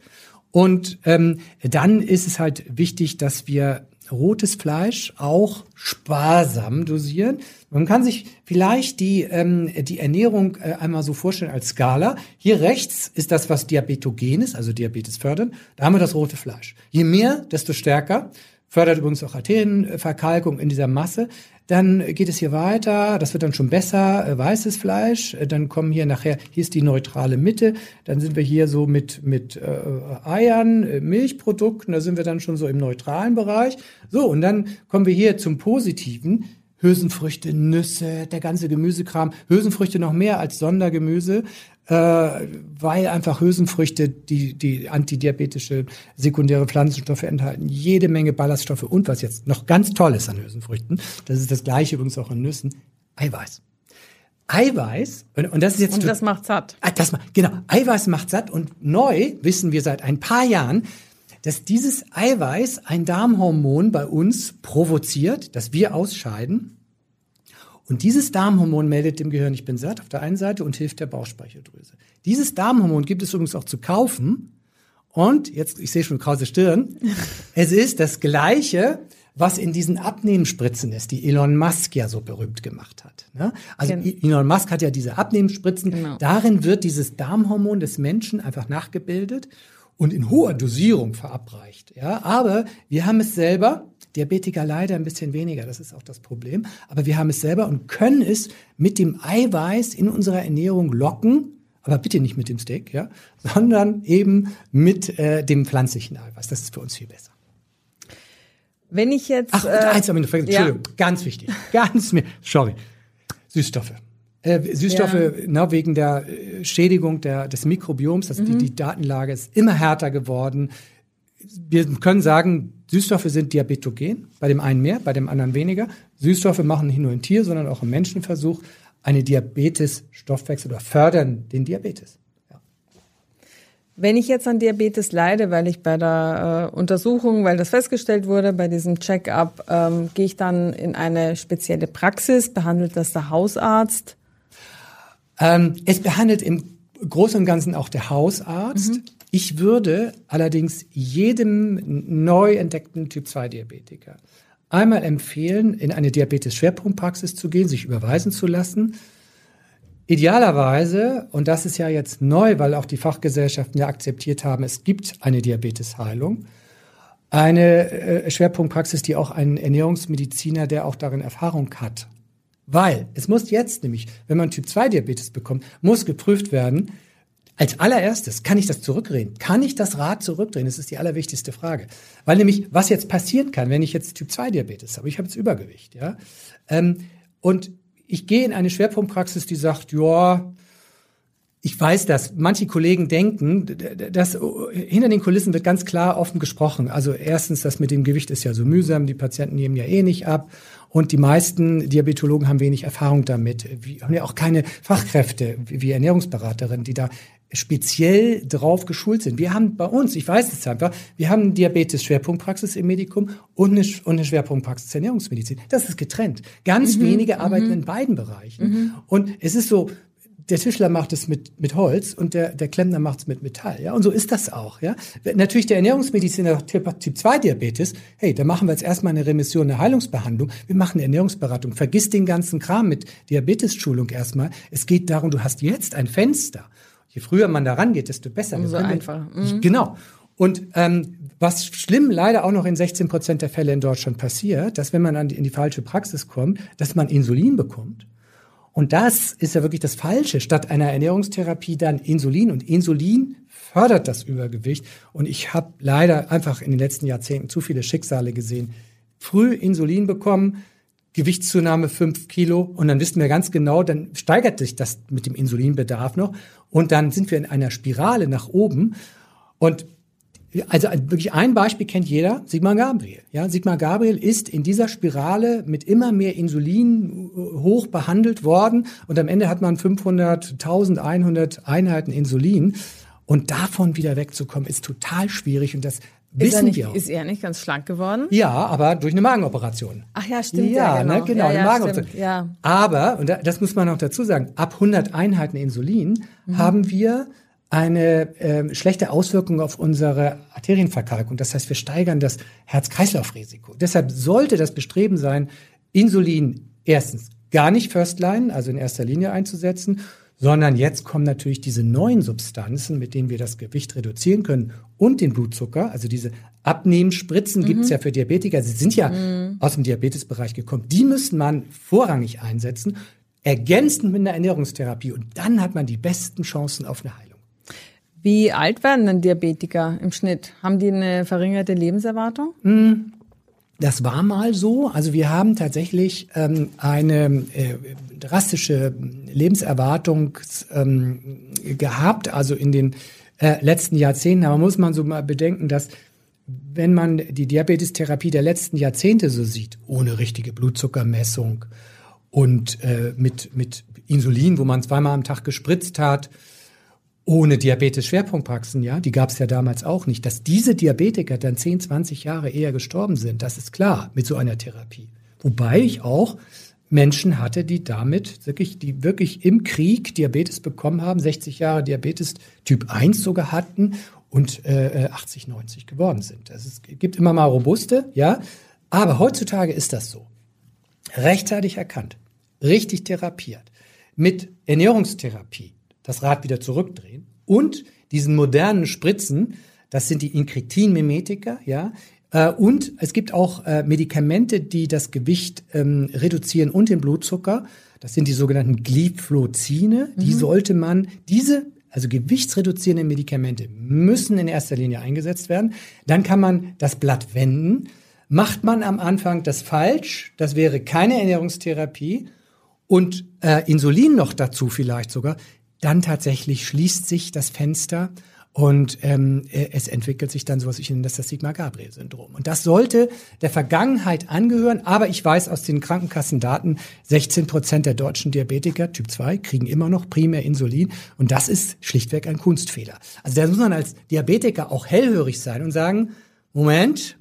Und ähm, dann ist es halt wichtig, dass wir rotes Fleisch auch sparsam dosieren. Man kann sich vielleicht die, ähm, die Ernährung äh, einmal so vorstellen als Skala. Hier rechts ist das, was diabetogen ist, also Diabetes fördern. Da haben wir das rote Fleisch. Je mehr, desto stärker. Fördert übrigens auch Arterienverkalkung in dieser Masse. Dann geht es hier weiter, das wird dann schon besser, äh, weißes Fleisch. Äh, dann kommen hier nachher, hier ist die neutrale Mitte. Dann sind wir hier so mit, mit äh, Eiern, äh, Milchprodukten, da sind wir dann schon so im neutralen Bereich. So, und dann kommen wir hier zum Positiven. Hülsenfrüchte, Nüsse, der ganze Gemüsekram. Hülsenfrüchte noch mehr als Sondergemüse, äh, weil einfach Hülsenfrüchte die, die antidiabetische sekundäre Pflanzenstoffe enthalten, jede Menge Ballaststoffe und was jetzt noch ganz toll ist an Hülsenfrüchten, das ist das gleiche übrigens auch an Nüssen, Eiweiß. Eiweiß, und das ist jetzt. Und das macht satt. Ah, das, genau, Eiweiß macht satt und neu wissen wir seit ein paar Jahren, dass dieses Eiweiß ein Darmhormon bei uns provoziert, das wir ausscheiden. Und dieses Darmhormon meldet dem Gehirn, ich bin satt auf der einen Seite und hilft der Bauchspeicheldrüse. Dieses Darmhormon gibt es übrigens auch zu kaufen. Und jetzt, ich sehe schon krause Stirn, *laughs* es ist das gleiche, was in diesen Abnehmenspritzen ist, die Elon Musk ja so berühmt gemacht hat. Ne? Also genau. Elon Musk hat ja diese Abnehmensspritzen. Genau. Darin wird dieses Darmhormon des Menschen einfach nachgebildet und in hoher Dosierung verabreicht. Ja, aber wir haben es selber, Diabetiker leider ein bisschen weniger, das ist auch das Problem, aber wir haben es selber und können es mit dem Eiweiß in unserer Ernährung locken, aber bitte nicht mit dem Steak, ja, sondern eben mit äh, dem pflanzlichen Eiweiß. Das ist für uns viel besser. Wenn ich jetzt. Ach, äh, eins habe ich noch vergessen. Entschuldigung, ja. ganz wichtig. Ganz mir. Sorry. Süßstoffe. Äh, Süßstoffe, ja. na, wegen der äh, Schädigung der, des Mikrobioms, also mhm. die, die Datenlage ist immer härter geworden. Wir können sagen, Süßstoffe sind diabetogen, bei dem einen mehr, bei dem anderen weniger. Süßstoffe machen nicht nur im Tier, sondern auch im Menschenversuch eine Diabetes-Stoffwechsel oder fördern den Diabetes. Wenn ich jetzt an Diabetes leide, weil ich bei der äh, Untersuchung, weil das festgestellt wurde, bei diesem Check-up, ähm, gehe ich dann in eine spezielle Praxis, behandelt das der Hausarzt? Ähm, es behandelt im Großen und Ganzen auch der Hausarzt. Mhm. Ich würde allerdings jedem neu entdeckten Typ-2-Diabetiker einmal empfehlen, in eine Diabetes-Schwerpunktpraxis zu gehen, sich überweisen zu lassen. Idealerweise, und das ist ja jetzt neu, weil auch die Fachgesellschaften ja akzeptiert haben, es gibt eine Diabetesheilung, eine äh, Schwerpunktpraxis, die auch einen Ernährungsmediziner, der auch darin Erfahrung hat. Weil es muss jetzt nämlich, wenn man Typ 2 Diabetes bekommt, muss geprüft werden, als allererstes, kann ich das zurückdrehen? Kann ich das Rad zurückdrehen? Das ist die allerwichtigste Frage. Weil nämlich, was jetzt passieren kann, wenn ich jetzt Typ 2 Diabetes habe, ich habe jetzt Übergewicht, ja, ähm, und ich gehe in eine Schwerpunktpraxis, die sagt, ja, ich weiß das. Manche Kollegen denken, dass hinter den Kulissen wird ganz klar offen gesprochen. Also erstens, das mit dem Gewicht ist ja so mühsam. Die Patienten nehmen ja eh nicht ab. Und die meisten Diabetologen haben wenig Erfahrung damit. Wir haben ja auch keine Fachkräfte wie Ernährungsberaterinnen, die da speziell drauf geschult sind. Wir haben bei uns, ich weiß es einfach, wir haben Diabetes-Schwerpunktpraxis im Medikum und eine, und eine Schwerpunktpraxis Ernährungsmedizin. Das ist getrennt. Ganz mhm. wenige arbeiten mhm. in beiden Bereichen. Mhm. Und es ist so, der Tischler macht es mit, mit Holz und der, der Klempner macht es mit Metall. Ja? Und so ist das auch. Ja? Natürlich der Ernährungsmediziner Typ, typ 2 Diabetes, hey, da machen wir jetzt erstmal eine Remission, eine Heilungsbehandlung. Wir machen eine Ernährungsberatung. Vergiss den ganzen Kram mit Diabetes-Schulung erstmal. Es geht darum, du hast jetzt ein Fenster. Je früher man da rangeht, desto besser. So einfach. Mhm. Genau. Und ähm, was schlimm leider auch noch in 16 Prozent der Fälle in Deutschland passiert, dass wenn man an die, in die falsche Praxis kommt, dass man Insulin bekommt und das ist ja wirklich das Falsche. Statt einer Ernährungstherapie dann Insulin. Und Insulin fördert das Übergewicht. Und ich habe leider einfach in den letzten Jahrzehnten zu viele Schicksale gesehen. Früh Insulin bekommen, Gewichtszunahme fünf Kilo. Und dann wissen wir ganz genau, dann steigert sich das mit dem Insulinbedarf noch. Und dann sind wir in einer Spirale nach oben. Und also wirklich ein Beispiel kennt jeder, Sigmar Gabriel. Ja, Sigmar Gabriel ist in dieser Spirale mit immer mehr Insulin äh, hoch behandelt worden und am Ende hat man 500, 1100 Einheiten Insulin und davon wieder wegzukommen ist total schwierig und das wissen nicht, wir auch. Ist er nicht ganz schlank geworden? Ja, aber durch eine Magenoperation. Ach ja, stimmt. Ja, ja genau, ne, genau ja, eine ja, Magenoperation. stimmt, ja. Aber, und das muss man noch dazu sagen, ab 100 Einheiten Insulin Mhm. haben wir eine äh, schlechte Auswirkung auf unsere Arterienverkalkung. Das heißt, wir steigern das Herz-Kreislauf-Risiko. Deshalb sollte das Bestreben sein, Insulin erstens gar nicht Firstline, also in erster Linie einzusetzen, sondern jetzt kommen natürlich diese neuen Substanzen, mit denen wir das Gewicht reduzieren können und den Blutzucker, also diese Abnehmenspritzen Mhm. gibt's ja für Diabetiker, sie sind ja aus dem Diabetesbereich gekommen, die müssen man vorrangig einsetzen, ergänzend mit einer Ernährungstherapie und dann hat man die besten Chancen auf eine Heilung. Wie alt werden denn Diabetiker im Schnitt? Haben die eine verringerte Lebenserwartung? Das war mal so. Also wir haben tatsächlich ähm, eine äh, drastische Lebenserwartung ähm, gehabt, also in den äh, letzten Jahrzehnten. Aber muss man so mal bedenken, dass wenn man die Diabetestherapie der letzten Jahrzehnte so sieht, ohne richtige Blutzuckermessung und äh, mit, mit Insulin, wo man zweimal am Tag gespritzt hat, ohne Diabetes-Schwerpunktpraxen, ja, die gab es ja damals auch nicht, dass diese Diabetiker dann 10, 20 Jahre eher gestorben sind, das ist klar mit so einer Therapie. Wobei ich auch Menschen hatte, die damit wirklich, die wirklich im Krieg Diabetes bekommen haben, 60 Jahre Diabetes Typ 1 sogar hatten und äh, 80, 90 geworden sind. Also es gibt immer mal robuste, ja, aber heutzutage ist das so. Rechtzeitig erkannt, richtig therapiert, mit Ernährungstherapie, das Rad wieder zurückdrehen und diesen modernen Spritzen, das sind die Inkretin-Mimetika, ja, äh, und es gibt auch äh, Medikamente, die das Gewicht ähm, reduzieren und den Blutzucker. Das sind die sogenannten Gliflozine. Die sollte man, diese, also gewichtsreduzierende Medikamente, müssen in erster Linie eingesetzt werden. Dann kann man das Blatt wenden. Macht man am Anfang das falsch, das wäre keine Ernährungstherapie und äh, Insulin noch dazu vielleicht sogar, dann tatsächlich schließt sich das Fenster und ähm, äh, es entwickelt sich dann sowas, ich nenne das das Sigma-Gabriel-Syndrom. Und das sollte der Vergangenheit angehören, aber ich weiß aus den Krankenkassendaten, 16 Prozent der deutschen Diabetiker Typ 2 kriegen immer noch primär Insulin und das ist schlichtweg ein Kunstfehler. Also da muss man als Diabetiker auch hellhörig sein und sagen, Moment,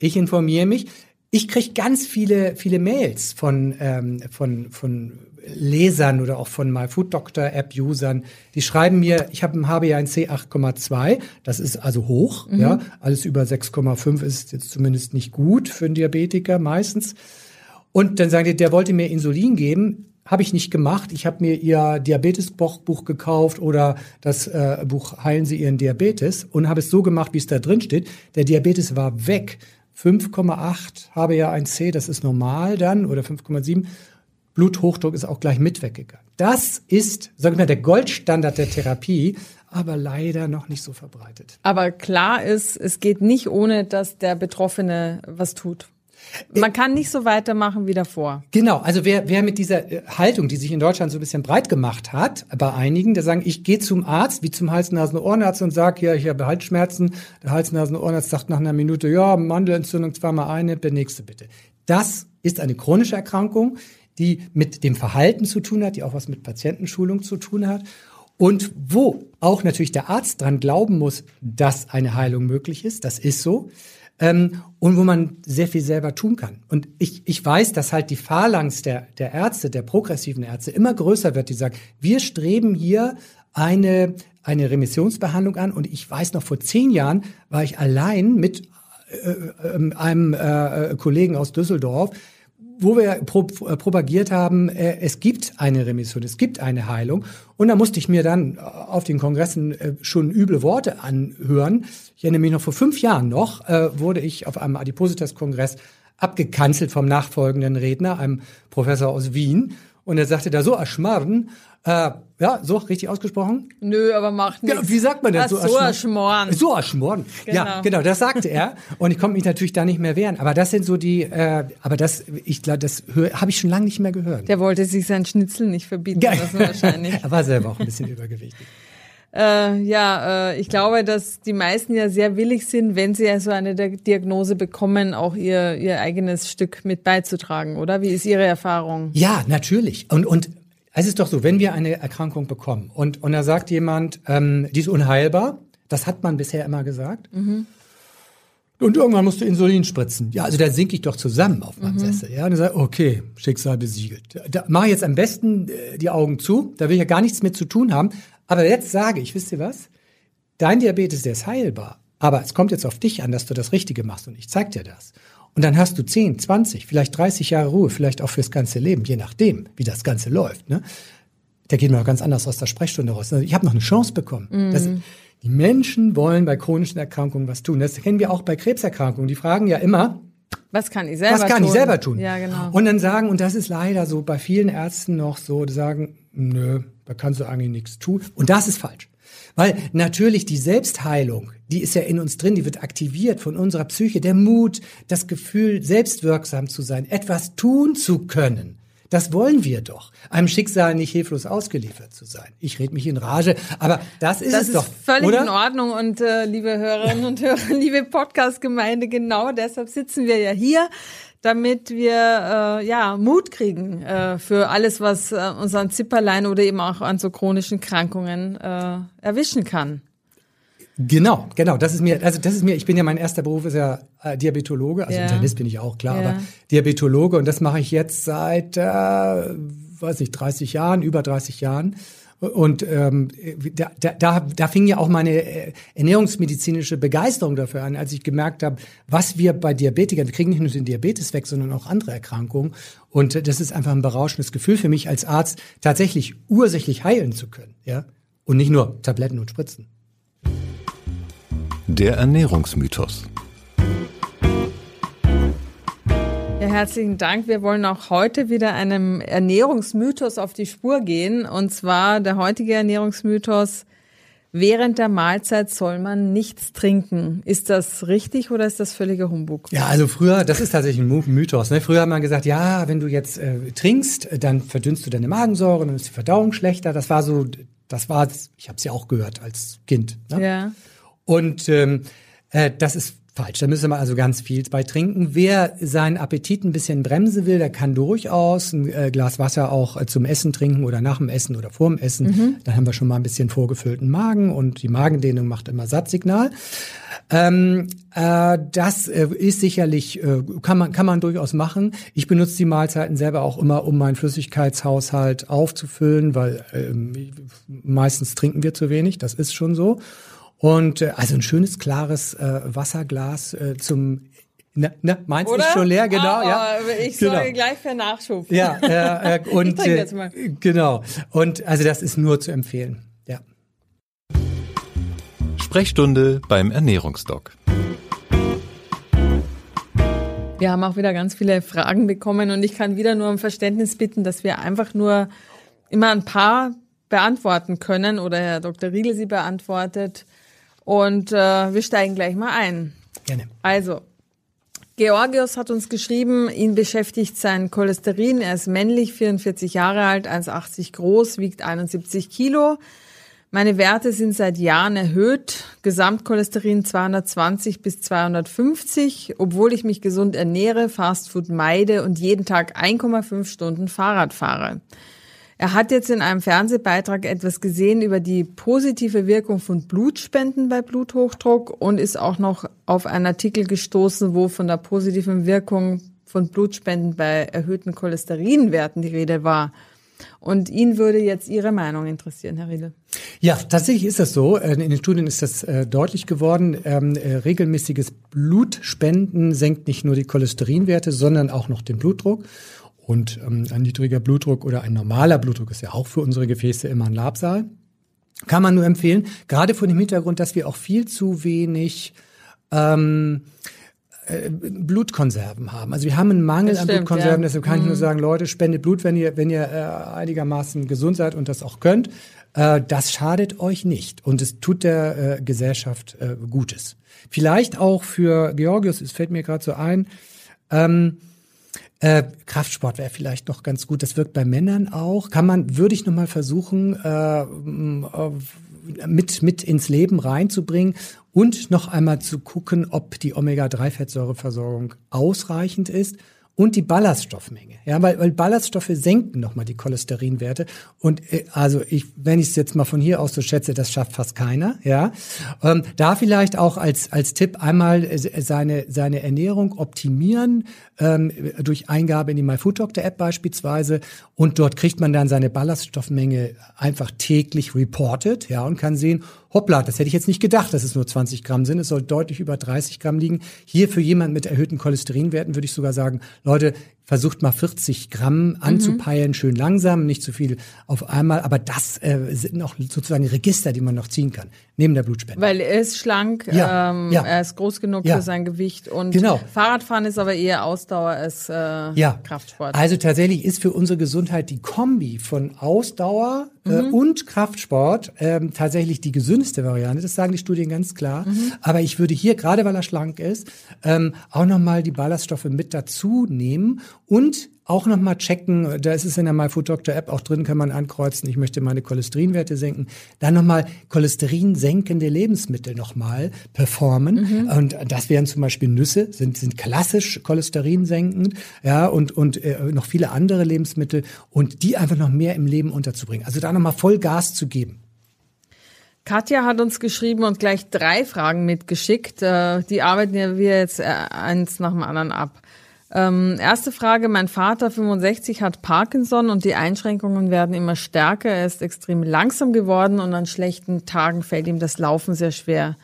ich informiere mich. ich kriege ganz viele, viele Mails von, ähm, von, von Lesern oder auch von MyFoodDoctor-App-Usern, die schreiben mir, ich hab, habe ja ein C8,2, das ist also hoch, mhm. ja, alles über 6,5 ist jetzt zumindest nicht gut für einen Diabetiker meistens. Und dann sagen die, der wollte mir Insulin geben, habe ich nicht gemacht. Ich habe mir ihr Diabetesbuch gekauft oder das äh, Buch Heilen Sie Ihren Diabetes und habe es so gemacht, wie es da drin steht. Der Diabetes war weg. 5,8 habe ja ein C, das ist normal dann, oder 5,7. Bluthochdruck ist auch gleich mit weggegangen. Das ist, sag ich mal, der Goldstandard der Therapie, aber leider noch nicht so verbreitet. Aber klar ist, es geht nicht ohne, dass der Betroffene was tut. Man kann nicht so weitermachen wie davor. Genau, also wer, wer mit dieser äh, Haltung, die sich in Deutschland so ein bisschen breit gemacht hat, bei einigen, der sagen, ich gehe zum Arzt, wie zum Hals-Nasen-Ohrenarzt und sage, ja, ich habe Halsschmerzen. Der Hals-Nasen-Ohrenarzt sagt nach einer Minute, ja, Mandelentzündung zweimal eine, der nächste bitte. Das ist eine chronische Erkrankung, die mit dem Verhalten zu tun hat, die auch was mit Patientenschulung zu tun hat und wo auch natürlich der Arzt dran glauben muss, dass eine Heilung möglich ist. Das ist so ähm, und wo man sehr viel selber tun kann. Und ich, ich weiß, dass halt die Phalanx der, der Ärzte, der progressiven Ärzte immer größer wird, die sagen, wir streben hier eine, eine Remissionsbehandlung an. Und ich weiß noch, vor zehn Jahren war ich allein mit äh, äh, einem äh, Kollegen aus Düsseldorf wo wir pro, äh, propagiert haben, äh, es gibt eine Remission, es gibt eine Heilung. Und da musste ich mir dann äh, auf den Kongressen äh, schon üble Worte anhören. Ich erinnere mich noch vor fünf Jahren noch, äh, wurde ich auf einem Adipositas-Kongress abgekanzelt vom nachfolgenden Redner, einem Professor aus Wien. Und er sagte da so erschmarren, äh, ja, so richtig ausgesprochen? Nö, aber macht nichts. Ja, wie sagt man denn so? So erschmoren. So erschmoren. Genau. Ja, genau, das sagte er. Und ich konnte mich natürlich da nicht mehr wehren. Aber das sind so die, äh, aber das, ich glaube, das habe ich schon lange nicht mehr gehört. Der wollte sich sein Schnitzel nicht verbieten ja. lassen wahrscheinlich. *laughs* er war selber auch ein bisschen übergewichtig. Äh, ja, äh, ich glaube, dass die meisten ja sehr willig sind, wenn sie ja so eine Diagnose bekommen, auch ihr, ihr eigenes Stück mit beizutragen, oder? Wie ist Ihre Erfahrung? Ja, natürlich. Und, und es ist doch so, wenn wir eine Erkrankung bekommen und, und da sagt jemand, ähm, die ist unheilbar, das hat man bisher immer gesagt. Mhm. Und irgendwann musst du Insulin spritzen. Ja, also da sinke ich doch zusammen auf meinem mhm. Sessel. Ja, und ich sage, okay, Schicksal besiegelt. Da mache ich jetzt am besten äh, die Augen zu. Da will ich ja gar nichts mit zu tun haben. Aber jetzt sage ich, wisst ihr was? Dein Diabetes, der ist heilbar. Aber es kommt jetzt auf dich an, dass du das Richtige machst und ich zeig dir das. Und dann hast du 10, 20, vielleicht 30 Jahre Ruhe, vielleicht auch fürs ganze Leben, je nachdem, wie das Ganze läuft. Ne? Da geht man auch ganz anders aus der Sprechstunde raus. Also ich habe noch eine Chance bekommen. Mhm. Das, die Menschen wollen bei chronischen Erkrankungen was tun. Das kennen wir auch bei Krebserkrankungen. Die fragen ja immer, was kann ich selber tun? Was kann tun? ich selber tun? Ja, genau. Und dann sagen, und das ist leider so bei vielen Ärzten noch so, die sagen, nö, da kannst du eigentlich nichts tun. Und das ist falsch. Weil natürlich die Selbstheilung, die ist ja in uns drin, die wird aktiviert von unserer Psyche. Der Mut, das Gefühl, selbstwirksam zu sein, etwas tun zu können. Das wollen wir doch, einem Schicksal nicht hilflos ausgeliefert zu sein. Ich rede mich in Rage, aber das ist das es ist doch. Völlig oder? in Ordnung und äh, liebe Hörerinnen und Hörer, *laughs* liebe Podcast-Gemeinde, genau deshalb sitzen wir ja hier damit wir äh, ja Mut kriegen äh, für alles, was äh, uns an Zipperlein oder eben auch an so chronischen Krankungen äh, erwischen kann. Genau, genau. Das ist mir, also das ist mir, ich bin ja mein erster Beruf ist ja äh, Diabetologe, also ja. Internist bin ich auch klar, ja. aber Diabetologe und das mache ich jetzt seit, äh, weiß nicht, 30 Jahren, über 30 Jahren. Und ähm, da, da, da fing ja auch meine äh, ernährungsmedizinische Begeisterung dafür an, als ich gemerkt habe, was wir bei Diabetikern, wir kriegen nicht nur den Diabetes weg, sondern auch andere Erkrankungen. Und das ist einfach ein berauschendes Gefühl für mich als Arzt, tatsächlich ursächlich heilen zu können, ja, und nicht nur Tabletten und Spritzen. Der Ernährungsmythos. Herzlichen Dank. Wir wollen auch heute wieder einem Ernährungsmythos auf die Spur gehen. Und zwar der heutige Ernährungsmythos, während der Mahlzeit soll man nichts trinken. Ist das richtig oder ist das völliger Humbug? Ja, also früher, das ist tatsächlich ein Mythos. Ne? Früher hat man gesagt, ja, wenn du jetzt äh, trinkst, dann verdünnst du deine Magensäure, dann ist die Verdauung schlechter. Das war so, das war, ich habe es ja auch gehört als Kind. Ne? Ja. Und ähm, äh, das ist falsch. Da müsste man also ganz viel bei trinken. Wer seinen Appetit ein bisschen bremsen will, der kann durchaus ein äh, Glas Wasser auch äh, zum Essen trinken oder nach dem Essen oder vor dem Essen. Mhm. Dann haben wir schon mal ein bisschen vorgefüllten Magen und die Magendehnung macht immer Satzsignal. Ähm, äh, das äh, ist sicherlich, kann man, kann man durchaus machen. Ich benutze die Mahlzeiten selber auch immer, um meinen Flüssigkeitshaushalt aufzufüllen, weil ähm, meistens trinken wir zu wenig, das ist schon so. Und äh, also ein schönes, klares äh, Wasserglas äh, zum na, na, meins Oder? ist schon leer, genau. Oh, ja. Ich soll genau. gleich für Nachschub. Ja, *laughs* äh, äh, und ich jetzt mal. Genau. Und also das ist nur zu empfehlen. Ja. Sprechstunde beim Ernährungsdoc. Wir haben auch wieder ganz viele Fragen bekommen und ich kann wieder nur um Verständnis bitten, dass wir einfach nur immer ein paar beantworten können oder Herr Dr. Riegel sie beantwortet. Und äh, wir steigen gleich mal ein. Gerne. Also, Georgios hat uns geschrieben, ihn beschäftigt sein Cholesterin. Er ist männlich, 44 Jahre alt, 1,80 groß, wiegt 71 Kilo. Meine Werte sind seit Jahren erhöht. Gesamtcholesterin 220 bis 250, obwohl ich mich gesund ernähre, Fastfood meide und jeden Tag 1,5 Stunden Fahrrad fahre. Er hat jetzt in einem Fernsehbeitrag etwas gesehen über die positive Wirkung von Blutspenden bei Bluthochdruck und ist auch noch auf einen Artikel gestoßen, wo von der positiven Wirkung von Blutspenden bei erhöhten Cholesterinwerten die Rede war. Und ihn würde jetzt Ihre Meinung interessieren, Herr Riedel. Ja, tatsächlich ist das so. Äh, in den Studien ist das äh, deutlich geworden. Ähm, äh, regelmäßiges Blutspenden senkt nicht nur die Cholesterinwerte, sondern auch noch den Blutdruck. Und ähm, ein niedriger Blutdruck oder ein normaler Blutdruck ist ja auch für unsere Gefäße immer ein Labsal. Kann man nur empfehlen, gerade vor dem Hintergrund, dass wir auch viel zu wenig ähm, äh, Blutkonserven haben. Also wir haben einen Mangel stimmt, an Blutkonserven, ja. deshalb kann mhm. ich nur mhm. sagen, Leute, spendet Blut, wenn ihr, wenn ihr äh, einigermaßen gesund seid und das auch könnt. Äh, das schadet euch nicht und es tut der äh, Gesellschaft äh, Gutes. Vielleicht auch für Georgius, es fällt mir gerade so ein, ähm, äh, Kraftsport wäre vielleicht noch ganz gut. Das wirkt bei Männern auch. Kann man, würde ich noch mal versuchen, äh, mit, mit ins Leben reinzubringen und noch einmal zu gucken, ob die Omega-3-Fettsäureversorgung ausreichend ist und die Ballaststoffmenge. Ja, weil, weil Ballaststoffe senken nochmal die Cholesterinwerte. Und äh, also ich, wenn ich es jetzt mal von hier aus so schätze, das schafft fast keiner. Ja, ähm, da vielleicht auch als als Tipp einmal äh, seine seine Ernährung optimieren ähm, durch Eingabe in die MyFoodDoctor App beispielsweise. Und dort kriegt man dann seine Ballaststoffmenge einfach täglich reported. Ja, und kann sehen, hoppla, das hätte ich jetzt nicht gedacht, dass es nur 20 Gramm sind. Es soll deutlich über 30 Gramm liegen. Hier für jemanden mit erhöhten Cholesterinwerten würde ich sogar sagen, Leute, versucht mal 40 Gramm anzupeilen, mhm. schön langsam, nicht zu viel auf einmal. Aber das äh, sind noch sozusagen Register, die man noch ziehen kann, neben der Blutspende. Weil er ist schlank, ja, ähm, ja. er ist groß genug ja. für sein Gewicht und genau. Fahrradfahren ist aber eher Ausdauer als äh, ja. Kraftsport. Also tatsächlich ist für unsere Gesundheit die Kombi von Ausdauer äh, mhm. und Kraftsport ähm, tatsächlich die gesündeste Variante. Das sagen die Studien ganz klar. Mhm. Aber ich würde hier, gerade weil er schlank ist, ähm, auch nochmal die Ballaststoffe mit dazu nehmen und auch nochmal checken, da ist es in der MyFoodDoctor App auch drin, kann man ankreuzen, ich möchte meine Cholesterinwerte senken. Dann nochmal cholesterinsenkende Lebensmittel nochmal performen. Mhm. Und das wären zum Beispiel Nüsse, sind, sind klassisch cholesterinsenkend, ja, und, und äh, noch viele andere Lebensmittel und die einfach noch mehr im Leben unterzubringen. Also da nochmal voll Gas zu geben. Katja hat uns geschrieben und gleich drei Fragen mitgeschickt. Äh, die arbeiten ja wir jetzt äh, eins nach dem anderen ab. Ähm, erste Frage, mein Vater 65 hat Parkinson und die Einschränkungen werden immer stärker. Er ist extrem langsam geworden und an schlechten Tagen fällt ihm das Laufen sehr schwer.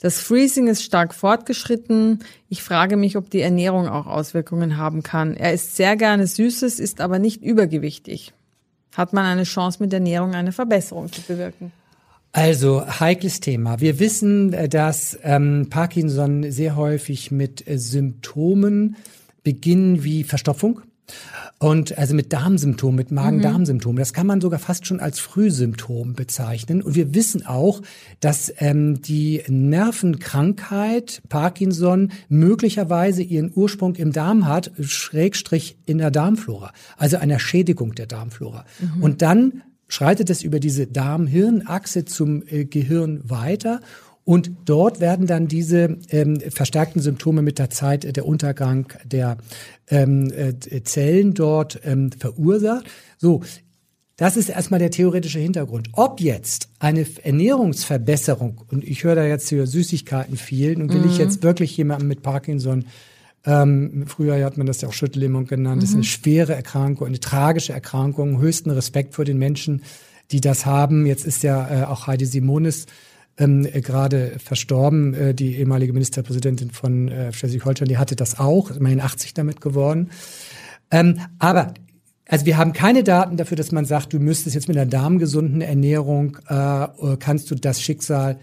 Das Freezing ist stark fortgeschritten. Ich frage mich, ob die Ernährung auch Auswirkungen haben kann. Er isst sehr gerne Süßes, ist aber nicht übergewichtig. Hat man eine Chance, mit Ernährung eine Verbesserung zu bewirken? Also heikles Thema. Wir wissen, äh, dass ähm, Parkinson sehr häufig mit äh, Symptomen beginnen wie Verstopfung. Und also mit Darmsymptomen, mit Magen-Darm-Symptomen. Das kann man sogar fast schon als Frühsymptom bezeichnen. Und wir wissen auch, dass ähm, die Nervenkrankheit Parkinson möglicherweise ihren Ursprung im Darm hat, Schrägstrich in der Darmflora, also einer Schädigung der Darmflora. Mhm. Und dann schreitet es über diese Darm-Hirn-Achse zum äh, Gehirn weiter Und dort werden dann diese ähm, verstärkten Symptome mit der Zeit, äh, der Untergang der ähm, äh, Zellen dort ähm, verursacht. So, das ist erstmal der theoretische Hintergrund. Ob jetzt eine Ernährungsverbesserung, und ich höre da jetzt hier Süßigkeiten viel, und will mhm. ich jetzt wirklich jemanden mit Parkinson, ähm, früher hat man das ja auch Schüttellähmung genannt, mhm. das ist eine mhm. schwere Erkrankung, eine tragische Erkrankung, höchsten Respekt vor den Menschen, die das haben. Jetzt ist ja äh, auch Heidi Simonis ähm, äh, gerade verstorben, äh, die ehemalige Ministerpräsidentin von äh, Schleswig-Holstein, die hatte das auch, immerhin 80 damit geworden. Ähm, aber also wir haben keine Daten dafür, dass man sagt, du müsstest jetzt mit einer darmgesunden Ernährung, äh, kannst du das Schicksal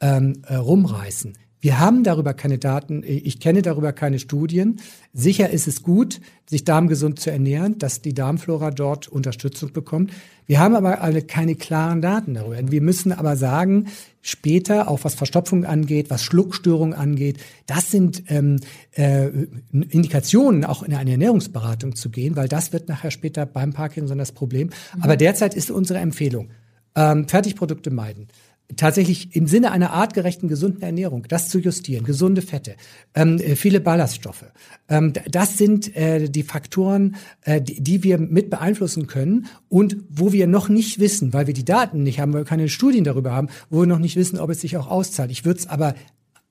ähm, äh, rumreißen. Wir haben darüber keine Daten, ich kenne darüber keine Studien. Sicher ist es gut, sich darmgesund zu ernähren, dass die Darmflora dort Unterstützung bekommt. Wir haben aber alle keine klaren Daten darüber. Wir müssen aber sagen, später, auch was Verstopfung angeht, was Schluckstörungen angeht, das sind ähm, äh, Indikationen, auch in eine Ernährungsberatung zu gehen, weil das wird nachher später beim Parkinson das Problem. Mhm. Aber derzeit ist unsere Empfehlung, ähm, Fertigprodukte meiden tatsächlich im Sinne einer artgerechten, gesunden Ernährung, das zu justieren, gesunde Fette, ähm, äh, viele Ballaststoffe. Ähm, das sind äh, die Faktoren, äh, die, die, wir mit beeinflussen können und wo wir noch nicht wissen, weil wir die Daten nicht haben, weil wir keine Studien darüber haben, wo wir noch nicht wissen, ob es sich auch auszahlt. Ich würde es aber,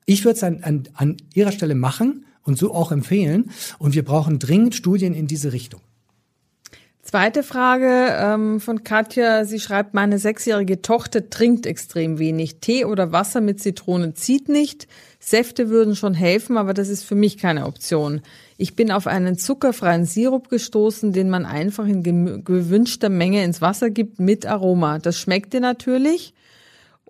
ich würde es an, an, an Ihrer Stelle machen und so auch empfehlen. Und wir brauchen dringend Studien in diese Richtung. Zweite Frage ähm, von Katja. Sie schreibt, meine sechsjährige Tochter trinkt extrem wenig. Tee oder Wasser mit Zitrone zieht nicht. Säfte würden schon helfen, aber das ist für mich keine Option. Ich bin auf einen zuckerfreien Sirup gestoßen, den man einfach in gewünschter Menge ins Wasser gibt mit Aroma. Das schmeckt ihr natürlich.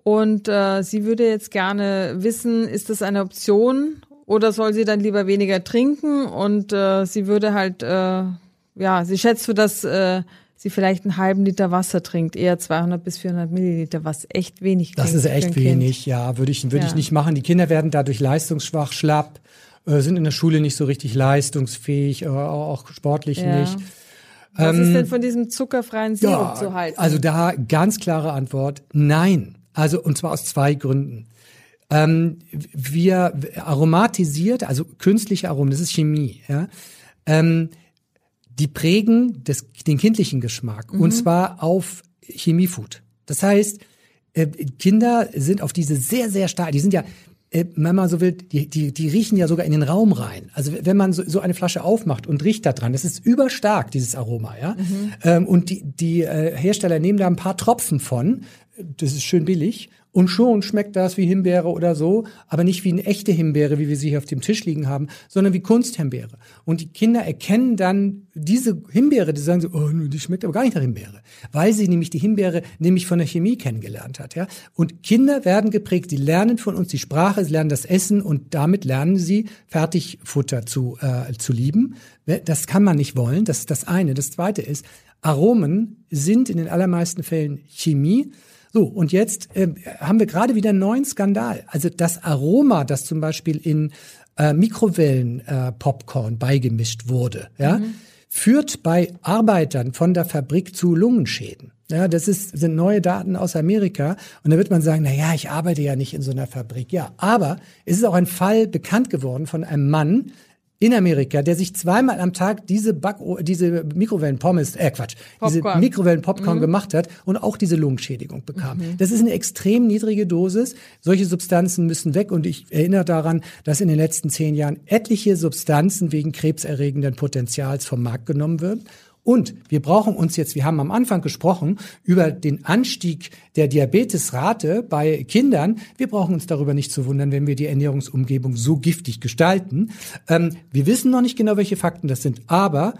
Und äh, sie würde jetzt gerne wissen, ist das eine Option oder soll sie dann lieber weniger trinken? Und äh, sie würde halt äh, ja, sie schätzt für das, äh, sie vielleicht einen halben Liter Wasser trinkt, eher 200 bis 400 Milliliter, was echt wenig Das ist echt wenig, kind. ja, würde ich, würde ja. ich nicht machen. Die Kinder werden dadurch leistungsschwach, schlapp, äh, sind in der Schule nicht so richtig leistungsfähig, äh, auch sportlich ja. nicht. Was ähm, ist denn von diesem zuckerfreien Sirup ja, zu halten? Also da ganz klare Antwort, nein. Also und zwar aus zwei Gründen. Ähm, wir aromatisiert, also künstliche Aromen, das ist Chemie, ja. Ähm, die prägen das, den kindlichen Geschmack mhm. und zwar auf Chemiefood. Das heißt, äh, Kinder sind auf diese sehr, sehr stark, die sind ja, äh, wenn man so will, die, die, die riechen ja sogar in den Raum rein. Also wenn man so, so eine Flasche aufmacht und riecht da dran, das ist überstark, dieses Aroma, ja. Mhm. Ähm, und die, die äh, Hersteller nehmen da ein paar Tropfen von, das ist schön billig und schon schmeckt das wie Himbeere oder so, aber nicht wie eine echte Himbeere, wie wir sie hier auf dem Tisch liegen haben, sondern wie Kunsthimbeere. Und die Kinder erkennen dann diese Himbeere, die sagen so, oh, die schmeckt aber gar nicht nach Himbeere, weil sie nämlich die Himbeere nämlich von der Chemie kennengelernt hat. Ja? Und Kinder werden geprägt, sie lernen von uns die Sprache, sie lernen das Essen und damit lernen sie Fertigfutter zu, äh, zu lieben. Das kann man nicht wollen, das ist das eine. Das zweite ist, Aromen sind in den allermeisten Fällen Chemie so, und jetzt äh, haben wir gerade wieder einen neuen Skandal. Also das Aroma, das zum Beispiel in äh, Mikrowellen-Popcorn äh, beigemischt wurde, ja, mhm. führt bei Arbeitern von der Fabrik zu Lungenschäden. Ja, das ist, sind neue Daten aus Amerika. Und da wird man sagen, na ja, ich arbeite ja nicht in so einer Fabrik. Ja, aber es ist auch ein Fall bekannt geworden von einem Mann, in Amerika, der sich zweimal am Tag diese Back diese Mikrowellen-Pommes, äh Quatsch, Popcorn. diese Mikrowellen-Popcorn mhm. gemacht hat und auch diese Lungenschädigung bekam. Mhm. Das ist eine extrem niedrige Dosis. Solche Substanzen müssen weg und ich erinnere daran, dass in den letzten zehn Jahren etliche Substanzen wegen krebserregenden Potenzials vom Markt genommen werden. Und wir brauchen uns jetzt, wir haben am Anfang gesprochen über den Anstieg der Diabetesrate bei Kindern. Wir brauchen uns darüber nicht zu wundern, wenn wir die Ernährungsumgebung so giftig gestalten. Ähm, wir wissen noch nicht genau, welche Fakten das sind, aber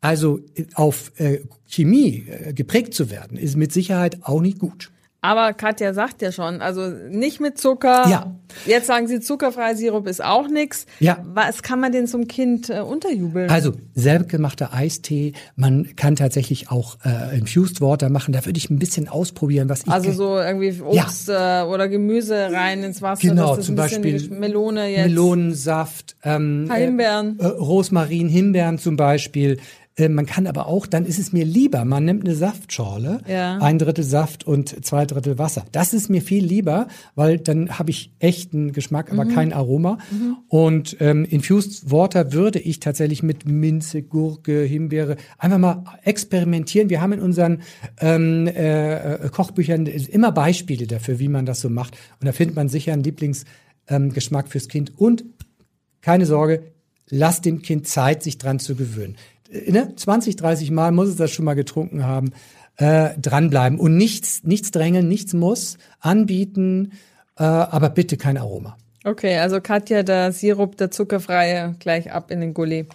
also auf äh, Chemie äh, geprägt zu werden, ist mit Sicherheit auch nicht gut. Aber Katja sagt ja schon, also nicht mit Zucker. Ja. Jetzt sagen sie, zuckerfreier Sirup ist auch nix. Ja. Was kann man denn zum Kind äh, unterjubeln? Also selbstgemachter Eistee. Man kann tatsächlich auch äh, Infused Water machen. Da würde ich ein bisschen ausprobieren, was ich Also so irgendwie Obst ja. äh, oder Gemüse rein ins Wasser. Genau, zum Beispiel Melone jetzt. Melonensaft. Ähm, Himbeeren. Äh, Rosmarin, Himbeeren zum Beispiel Äh, man kann aber auch, dann ist es mir lieber, man nimmt eine Saftschorle, Ja. ein Drittel Saft und zwei Drittel Wasser. Das ist mir viel lieber, weil dann habe ich echten Geschmack, aber kein Aroma. Und ähm, Infused Water würde ich tatsächlich mit Minze, Gurke, Himbeere einfach mal experimentieren. Wir haben in unseren ähm, äh, Kochbüchern immer Beispiele dafür, wie man das so macht. Und da findet man sicher einen Lieblingsgeschmack ähm, fürs Kind. Und keine Sorge, lasst dem Kind Zeit, sich dran zu gewöhnen. Äh, Ne? 20, 30 Mal muss es das schon mal getrunken haben. Äh, dranbleiben und nichts, nichts drängeln, nichts muss, anbieten, äh, aber bitte kein Aroma. Okay, also Katja, der Sirup, der zuckerfreie, gleich ab in den Gully.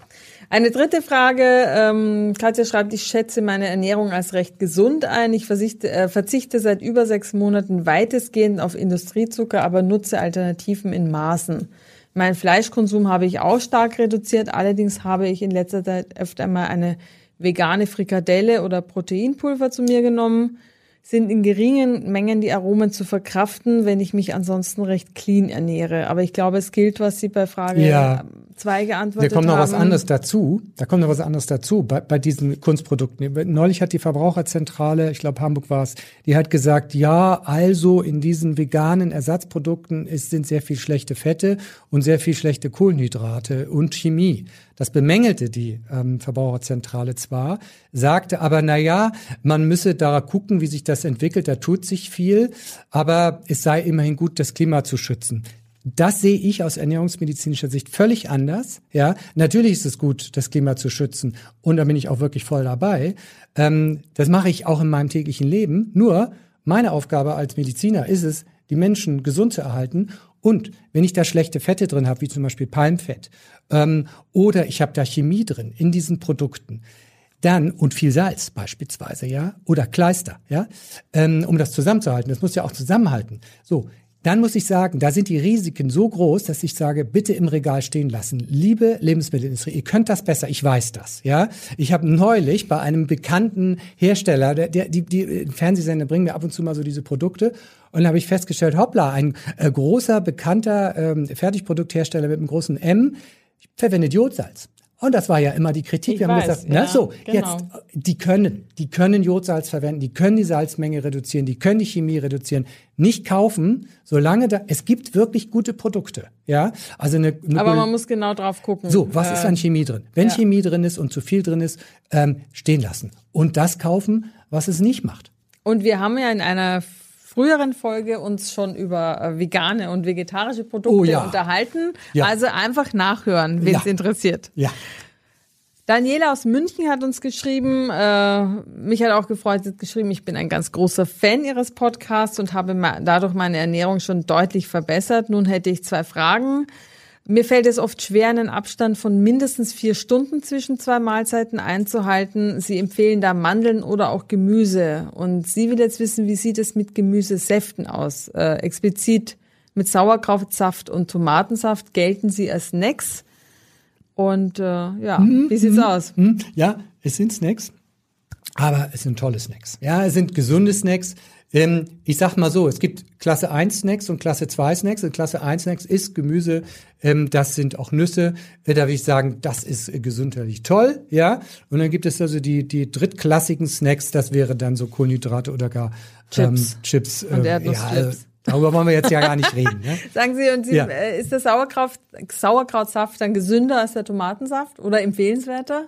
Eine dritte Frage. Ähm, Katja schreibt, ich schätze meine Ernährung als recht gesund ein. Ich versichte, äh, verzichte seit über sechs Monaten weitestgehend auf Industriezucker, aber nutze Alternativen in Maßen. Mein Fleischkonsum habe ich auch stark reduziert. Allerdings habe ich in letzter Zeit öfter mal eine vegane Frikadelle oder Proteinpulver zu mir genommen. Sind in geringen Mengen die Aromen zu verkraften, wenn ich mich ansonsten recht clean ernähre. Aber ich glaube, es gilt, was Sie bei Frage Ja. 2 Da geantwortet haben. kommt noch was anderes dazu. Da kommt noch was anderes dazu bei, bei diesen Kunstprodukten. Neulich hat die Verbraucherzentrale, ich glaube Hamburg war es, die hat gesagt, ja, also in diesen veganen Ersatzprodukten ist, sind sehr viel schlechte Fette und sehr viel schlechte Kohlenhydrate und Chemie. Das bemängelte die ähm, Verbraucherzentrale zwar, sagte aber, na ja, man müsse da gucken, wie sich das entwickelt. Da tut sich viel, aber es sei immerhin gut, das Klima zu schützen. Das sehe ich aus ernährungsmedizinischer Sicht völlig anders. Ja, natürlich ist es gut, das Klima zu schützen, und da bin ich auch wirklich voll dabei. Ähm, das mache ich auch in meinem täglichen Leben. Nur meine Aufgabe als Mediziner ist es, die Menschen gesund zu erhalten. Und wenn ich da schlechte Fette drin habe, wie zum Beispiel Palmfett, ähm, oder ich habe da Chemie drin in diesen Produkten, dann und viel Salz beispielsweise, ja, oder Kleister, ja, ähm, um das zusammenzuhalten. Das muss ja auch zusammenhalten. So, dann muss ich sagen, da sind die Risiken so groß, dass ich sage, bitte im Regal stehen lassen. Liebe Lebensmittelindustrie, ihr könnt das besser, ich weiß das, ja. Ich habe neulich bei einem bekannten Hersteller, der, der die, die Fernsehsender bringen mir ab und zu mal so diese Produkte und da habe ich festgestellt, hoppla, ein äh, großer bekannter ähm, Fertigprodukthersteller mit einem großen M verwendet Jodsalz. Und das war ja immer die Kritik. Ich Wir haben weiß, gesagt, ja, ne, so, genau. jetzt, die können, die können Jodsalz verwenden, die können die Salzmenge reduzieren, die können die Chemie reduzieren. Nicht kaufen, solange da, es gibt wirklich gute Produkte, ja. Also eine, eine Aber man muss genau drauf gucken. so, was ist Äh, an Chemie drin? Wenn ja. Chemie drin ist und zu viel drin ist, ähm, stehen lassen. Und das kaufen, was es nicht macht. Und wir haben ja in einer früheren Folge uns schon über äh, vegane und vegetarische Produkte Oh ja. unterhalten. Ja. Also einfach nachhören, wen es Ja. interessiert. Ja. Daniela aus München hat uns geschrieben, äh, mich hat auch gefreut, sie hat geschrieben, ich bin ein ganz großer Fan ihres Podcasts und habe dadurch meine Ernährung schon deutlich verbessert. Nun hätte ich zwei Fragen. Mir fällt es oft schwer, einen Abstand von mindestens vier Stunden zwischen zwei Mahlzeiten einzuhalten. Sie empfehlen da Mandeln oder auch Gemüse. Und sie will jetzt wissen, wie sieht es mit Gemüsesäften aus? Äh, explizit mit Sauerkrautsaft und Tomatensaft gelten sie als Snacks. Und äh, ja, wie sieht's aus? Hm, ja, es sind Snacks, aber es sind tolle Snacks. Ja, es sind gesunde Snacks. Ähm, ich sag mal so, es gibt Klasse 1 Snacks und Klasse 2 Snacks. Und Klasse 1 Snacks ist Gemüse, ähm, das sind auch Nüsse. Äh, da würde ich sagen, das ist äh, gesundheitlich toll, ja. Und dann gibt es also die, die drittklassigen Snacks, das wäre dann so Kohlenhydrate oder gar ähm, Chips. Chips. Und äh, Erdnusschips. ja, also, darüber wollen wir jetzt ja gar nicht reden. Ne? *laughs* Sagen Sie, und Sie, Ja. äh, ist der Sauerkraut, Sauerkrautsaft dann gesünder als der Tomatensaft oder empfehlenswerter?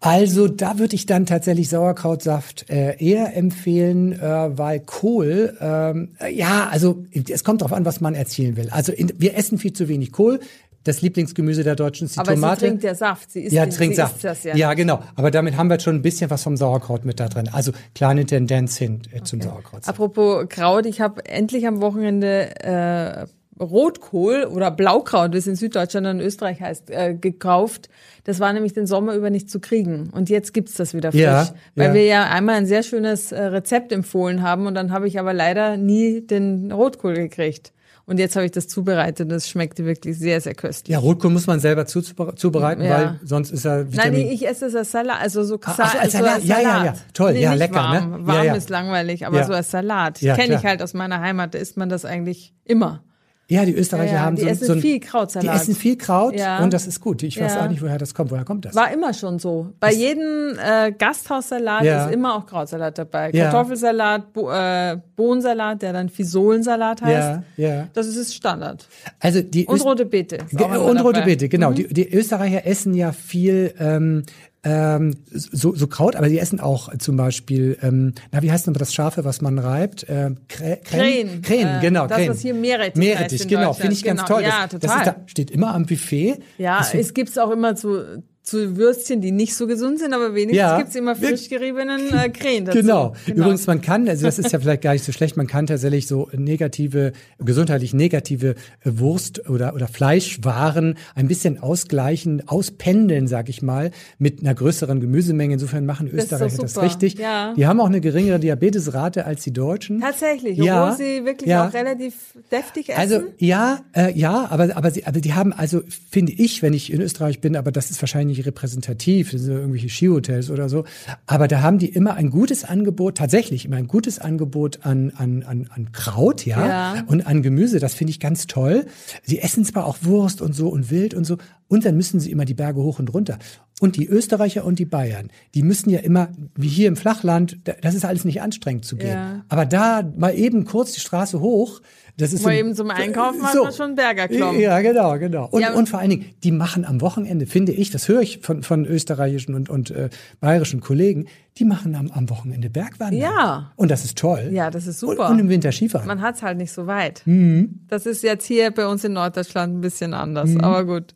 Also da würde ich dann tatsächlich Sauerkrautsaft äh, eher empfehlen, äh, weil Kohl, ähm, äh, ja, also es kommt darauf an, was man erzielen will. Also in, wir essen viel zu wenig Kohl. Das Lieblingsgemüse der Deutschen ist die Aber Tomate. sie trinkt ja Saft. Sie isst, ja, den- trinkt Saft. das ja. ja, genau. Aber damit haben wir schon ein bisschen was vom Sauerkraut mit da drin. Also kleine Tendenz hin äh, zum Sauerkraut. Apropos Kraut, ich habe endlich am Wochenende äh, Rotkohl oder Blaukraut, wie es in Süddeutschland und Österreich heißt, äh, gekauft. Das war nämlich den Sommer über nicht zu kriegen. Und jetzt gibt's das wieder frisch. Ja, weil ja. wir ja einmal ein sehr schönes äh, Rezept empfohlen haben und dann habe ich aber leider nie den Rotkohl gekriegt. Und jetzt habe ich das zubereitet und es schmeckte wirklich sehr, sehr köstlich. Ja, Rotkohl muss man selber zuzubere- zubereiten, Ja. weil sonst ist er Nein, Vitamin. nee, ich esse es als Salat, also so, Ach, Sa ach so, als so Salat. Ja, ja, ja. Toll, nee, ja, lecker, ne? warm. Ja, Warm ja. ist langweilig, aber so als Salat. Ja, Kenne ich halt aus meiner Heimat, da isst man das eigentlich immer. Ja, die Österreicher Ja, ja, haben die so, essen so ein, viel Krautsalat. Die essen viel Kraut Ja. und das ist gut. Ich weiß auch nicht, woher das kommt. Woher kommt das? War immer schon so. Bei jedem äh, Gasthaussalat ist immer auch Krautsalat dabei. Kartoffelsalat, Bo äh, Bohnensalat, der dann Fisolensalat heißt. ja. Das ist Standard. Also die Und Öst- rote Beete. Und rote dabei. Mhm. Beete, genau. Die, die Österreicher essen ja viel ähm, ähm, so, so Kraut, aber die essen auch zum Beispiel, ähm, na wie heißt denn das Scharfe, was man reibt? Ähm, Krä Krähen. Krähen, Äh, genau. das, Krähen. was hier Meerrettich Meerrettich, genau. Finde ich ganz Genau. toll. Ja, das, total. Das ist da, steht immer am Buffet. Ja, Das find- es gibt's auch immer zu, zu Würstchen, die nicht so gesund sind, aber wenigstens Ja. gibt's immer frisch geriebenen äh, *laughs* Krähen dazu. Genau. Übrigens, man kann, also das ist ja vielleicht gar nicht so schlecht, man kann tatsächlich so negative, gesundheitlich negative Wurst- oder, oder Fleischwaren ein bisschen ausgleichen, auspendeln, sag ich mal, mit einer größeren Gemüsemenge. Insofern machen Österreicher das, super. richtig. Ja. Die haben auch eine geringere Diabetesrate als die Deutschen. Tatsächlich, obwohl Ja, sie wirklich ja. auch relativ deftig essen. Also ja, äh, ja, aber aber sie, aber die haben also finde ich, wenn ich in Österreich bin, aber das ist wahrscheinlich nicht repräsentativ, das sind irgendwelche Skihotels oder so, aber da haben die immer ein gutes Angebot, tatsächlich immer ein gutes Angebot an an an, an Kraut, ja, Ja. und an Gemüse, das finde ich ganz toll. Sie essen zwar auch Wurst und so und Wild und so und dann müssen sie immer die Berge hoch und runter. Und die Österreicher und die Bayern, die müssen ja immer, wie hier im Flachland, da- das ist alles nicht anstrengend zu gehen. Ja. Aber da mal eben kurz die Straße hoch, das ist Mal so- eben zum Einkaufen hat man schon Berger klommen. Ja, genau, genau. Und, Ja. und vor allen Dingen, die machen am Wochenende, finde ich, das höre ich von, von österreichischen und, und äh, bayerischen Kollegen, die machen am, am Wochenende Bergwandern. Ja. Und das ist toll. Ja, das ist super. Und, und im Winter Skifahren. Man hat's halt nicht so weit. Mhm. Das ist jetzt hier bei uns in Norddeutschland ein bisschen anders, aber gut.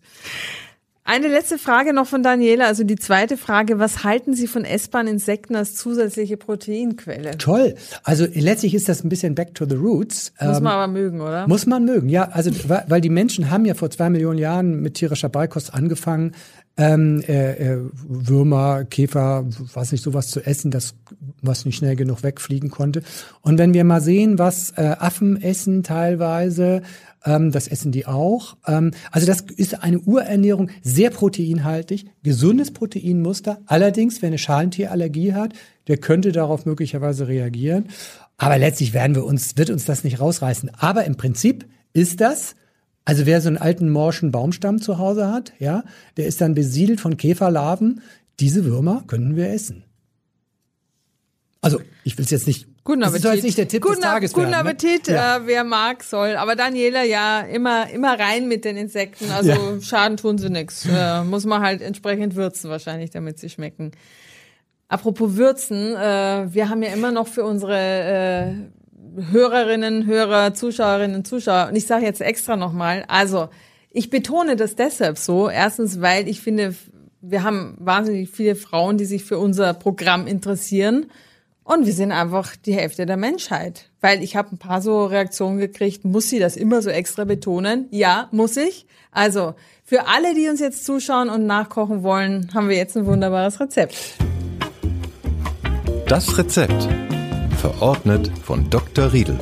Eine letzte Frage noch von Daniela, also die zweite Frage, was halten Sie von essbaren Insekten als zusätzliche Proteinquelle? Toll. Also letztlich ist das ein bisschen back to the roots. Muss Ähm, man aber mögen, oder? Muss man mögen, ja. Also weil, weil die Menschen haben ja vor zwei Millionen Jahren mit tierischer Beikost angefangen, ähm, äh, äh, Würmer, Käfer, was nicht, sowas zu essen, das was nicht schnell genug wegfliegen konnte. Und wenn wir mal sehen, was äh, Affen essen teilweise, ähm, das essen die auch. Ähm, also das ist eine Urernährung, sehr proteinhaltig, gesundes Proteinmuster. Allerdings, wer eine Schalentierallergie hat, der könnte darauf möglicherweise reagieren. Aber letztlich werden wir uns, wird uns das nicht rausreißen. Aber im Prinzip ist das, also wer so einen alten morschen Baumstamm zu Hause hat, ja, der ist dann besiedelt von Käferlarven. Diese Würmer können wir essen. Also, ich will es jetzt nicht. Guten das Appetit. soll jetzt nicht der Tipp guten, des Tages Guten werden, ne? Appetit, Ja. äh, wer mag, soll. Aber Daniela, ja, immer, immer rein mit den Insekten. Also Ja. Schaden tun sie nix. Äh, muss man halt entsprechend würzen wahrscheinlich, damit sie schmecken. Apropos Würzen, äh, wir haben ja immer noch für unsere äh, Hörerinnen, Hörer, Zuschauerinnen, Zuschauer, und ich sage jetzt extra nochmal, also ich betone das deshalb so, erstens, weil ich finde, wir haben wahnsinnig viele Frauen, die sich für unser Programm interessieren und wir sind einfach die Hälfte der Menschheit. Weil ich habe ein paar so Reaktionen gekriegt, muss sie das immer so extra betonen? Ja, muss ich. Also für alle, die uns jetzt zuschauen und nachkochen wollen, haben wir jetzt ein wunderbares Rezept. Das Rezept. Verordnet von Dr. Riedel.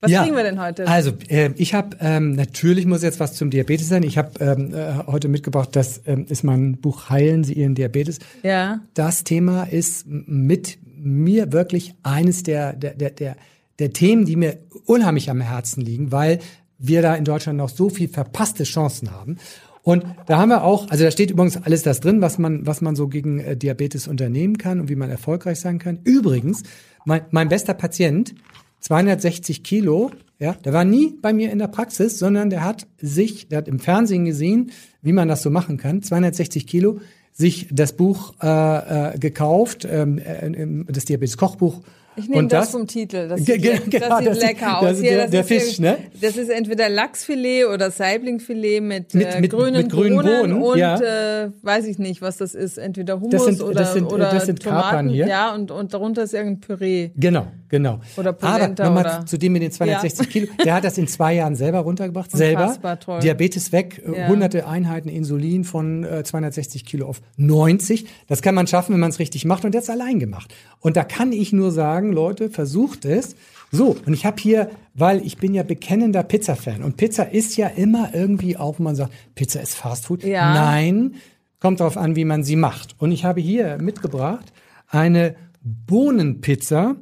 Was Ja, kriegen wir denn heute? Also, äh, ich habe ähm, natürlich muss jetzt was zum Diabetes sein. Ich habe ähm, äh, heute mitgebracht, das ähm, ist mein Buch Heilen Sie Ihren Diabetes. ja. Das Thema ist mit mir wirklich eines der der der der, der Themen, die mir unheimlich am Herzen liegen, weil wir da in Deutschland noch so viel verpasste Chancen haben. Und da haben wir auch, also da steht übrigens alles das drin, was man, was man so gegen äh, Diabetes unternehmen kann und wie man erfolgreich sein kann. Übrigens, mein, mein bester Patient, 260 Kilo, ja, der war nie bei mir in der Praxis, sondern der hat sich, der hat im Fernsehen gesehen, wie man das so machen kann, 260 Kilo, sich das Buch äh, äh, gekauft, ähm, äh, das Diabetes-Kochbuch. Ich nehme und das, vom Titel. Das, sieht, ge- *laughs* das genau, sieht das ist- lecker aus. das ist Hier, der- das der Fisch, ne? Das ist entweder Lachsfilet oder Saiblingfilet mit, Mit- äh, mit- grünen, mit grünen Bohnen, Bohnen, und ja. äh, weiß ich nicht, was das ist. Entweder Hummus Das sind- oder, das sind- oder das sind Tomaten. Kapern hier. Ja, und, und darunter ist irgendein Püree. Genau, genau. Oder Aber Polenta nochmal oder- zu dem mit den 260 Kilo. Der hat das in zwei Jahren selber runtergebracht. Selber. Unfassbar toll. Diabetes weg, äh, Ja. hunderte Einheiten Insulin von äh, 260 Kilo auf 90. Das kann man schaffen, wenn man es richtig macht und jetzt allein gemacht. Und da kann ich nur sagen, Leute, versucht es. So, und ich habe hier, weil ich bin ja bekennender Pizza-Fan und Pizza ist ja immer irgendwie auch, wo man sagt, Pizza ist Fastfood. Ja. Nein, kommt darauf an, wie man sie macht. Und ich habe hier mitgebracht eine Bohnenpizza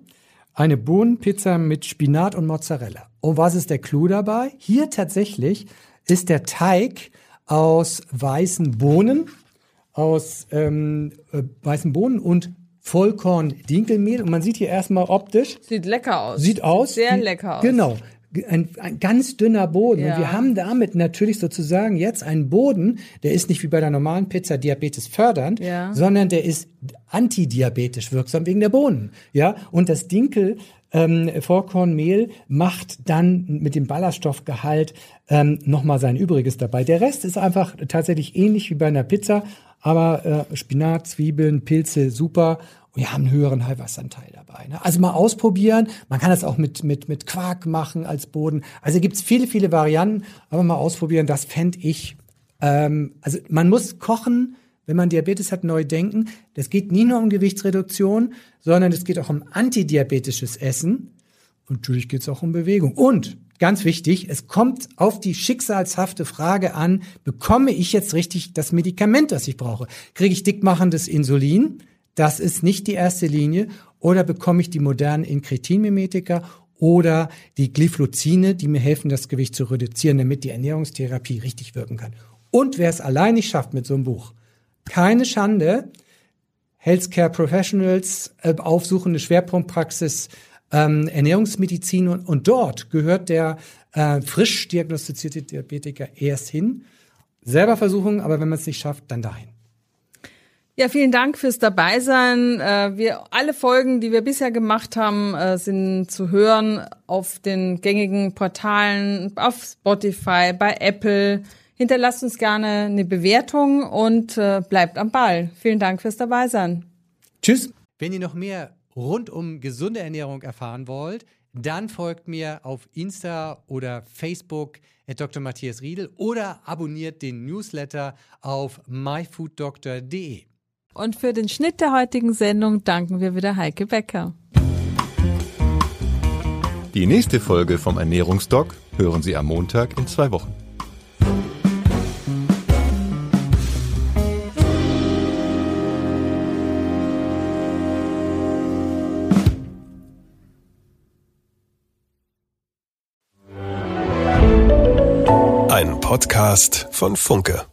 eine Bohnenpizza mit Spinat und Mozzarella. Und was ist der Clou dabei? Hier tatsächlich ist der Teig aus weißen Bohnen, aus ähm, äh, weißen Bohnen und Vollkorn-Dinkelmehl. Und man sieht hier erstmal optisch. Sieht lecker aus. Sieht aus. Sehr wie, lecker aus. Genau. Ein, ein ganz dünner Boden. Ja. Und wir haben damit natürlich sozusagen jetzt einen Boden, der ist nicht wie bei der normalen Pizza Diabetes fördernd, Ja. sondern der ist antidiabetisch wirksam wegen der Bohnen. Ja, und das Dinkel ähm, Vollkornmehl macht dann mit dem Ballaststoffgehalt ähm, nochmal sein Übriges dabei. Der Rest ist einfach tatsächlich ähnlich wie bei einer Pizza, aber äh, Spinat, Zwiebeln, Pilze, super. Wir haben einen höheren Heilwasseranteil dabei. Ne? Also mal ausprobieren. Man kann das auch mit, mit, mit Quark machen als Boden. Also gibt's viele, viele Varianten, aber mal ausprobieren, das fände ich. Ähm, also man muss kochen, wenn man Diabetes hat, neu denken. Das geht nie nur um Gewichtsreduktion, sondern es geht auch um antidiabetisches Essen. Und natürlich geht es auch um Bewegung. Und ganz wichtig, es kommt auf die schicksalshafte Frage an, bekomme ich jetzt richtig das Medikament, das ich brauche? Kriege ich dickmachendes Insulin? Das ist nicht die erste Linie. Oder bekomme ich die modernen Inkretinmimetika oder die Glyphlozine, die mir helfen, das Gewicht zu reduzieren, damit die Ernährungstherapie richtig wirken kann. Und wer es allein nicht schafft mit so einem Buch, keine Schande, Healthcare Professionals äh, aufsuchen eine Schwerpunktpraxis ähm, Ernährungsmedizin und, und dort gehört der äh, frisch diagnostizierte Diabetiker erst hin. Selber versuchen, aber wenn man es nicht schafft, dann dahin. Ja, vielen Dank fürs Dabeisein. Äh, Wir, alle Folgen, die wir bisher gemacht haben, äh, sind zu hören auf den gängigen Portalen, auf Spotify, bei Apple. Hinterlasst uns gerne eine Bewertung und äh, bleibt am Ball. Vielen Dank fürs Dabeisein. Tschüss. Wenn ihr noch mehr rund um gesunde Ernährung erfahren wollt, dann folgt mir auf Insta oder Facebook at Dr. Matthias Riedel oder abonniert den Newsletter auf myfooddoctor.de. Und für den Schnitt der heutigen Sendung danken wir wieder Heike Becker. Die nächste Folge vom Ernährungsdoc hören Sie am Montag in zwei Wochen. Ein Podcast von Funke.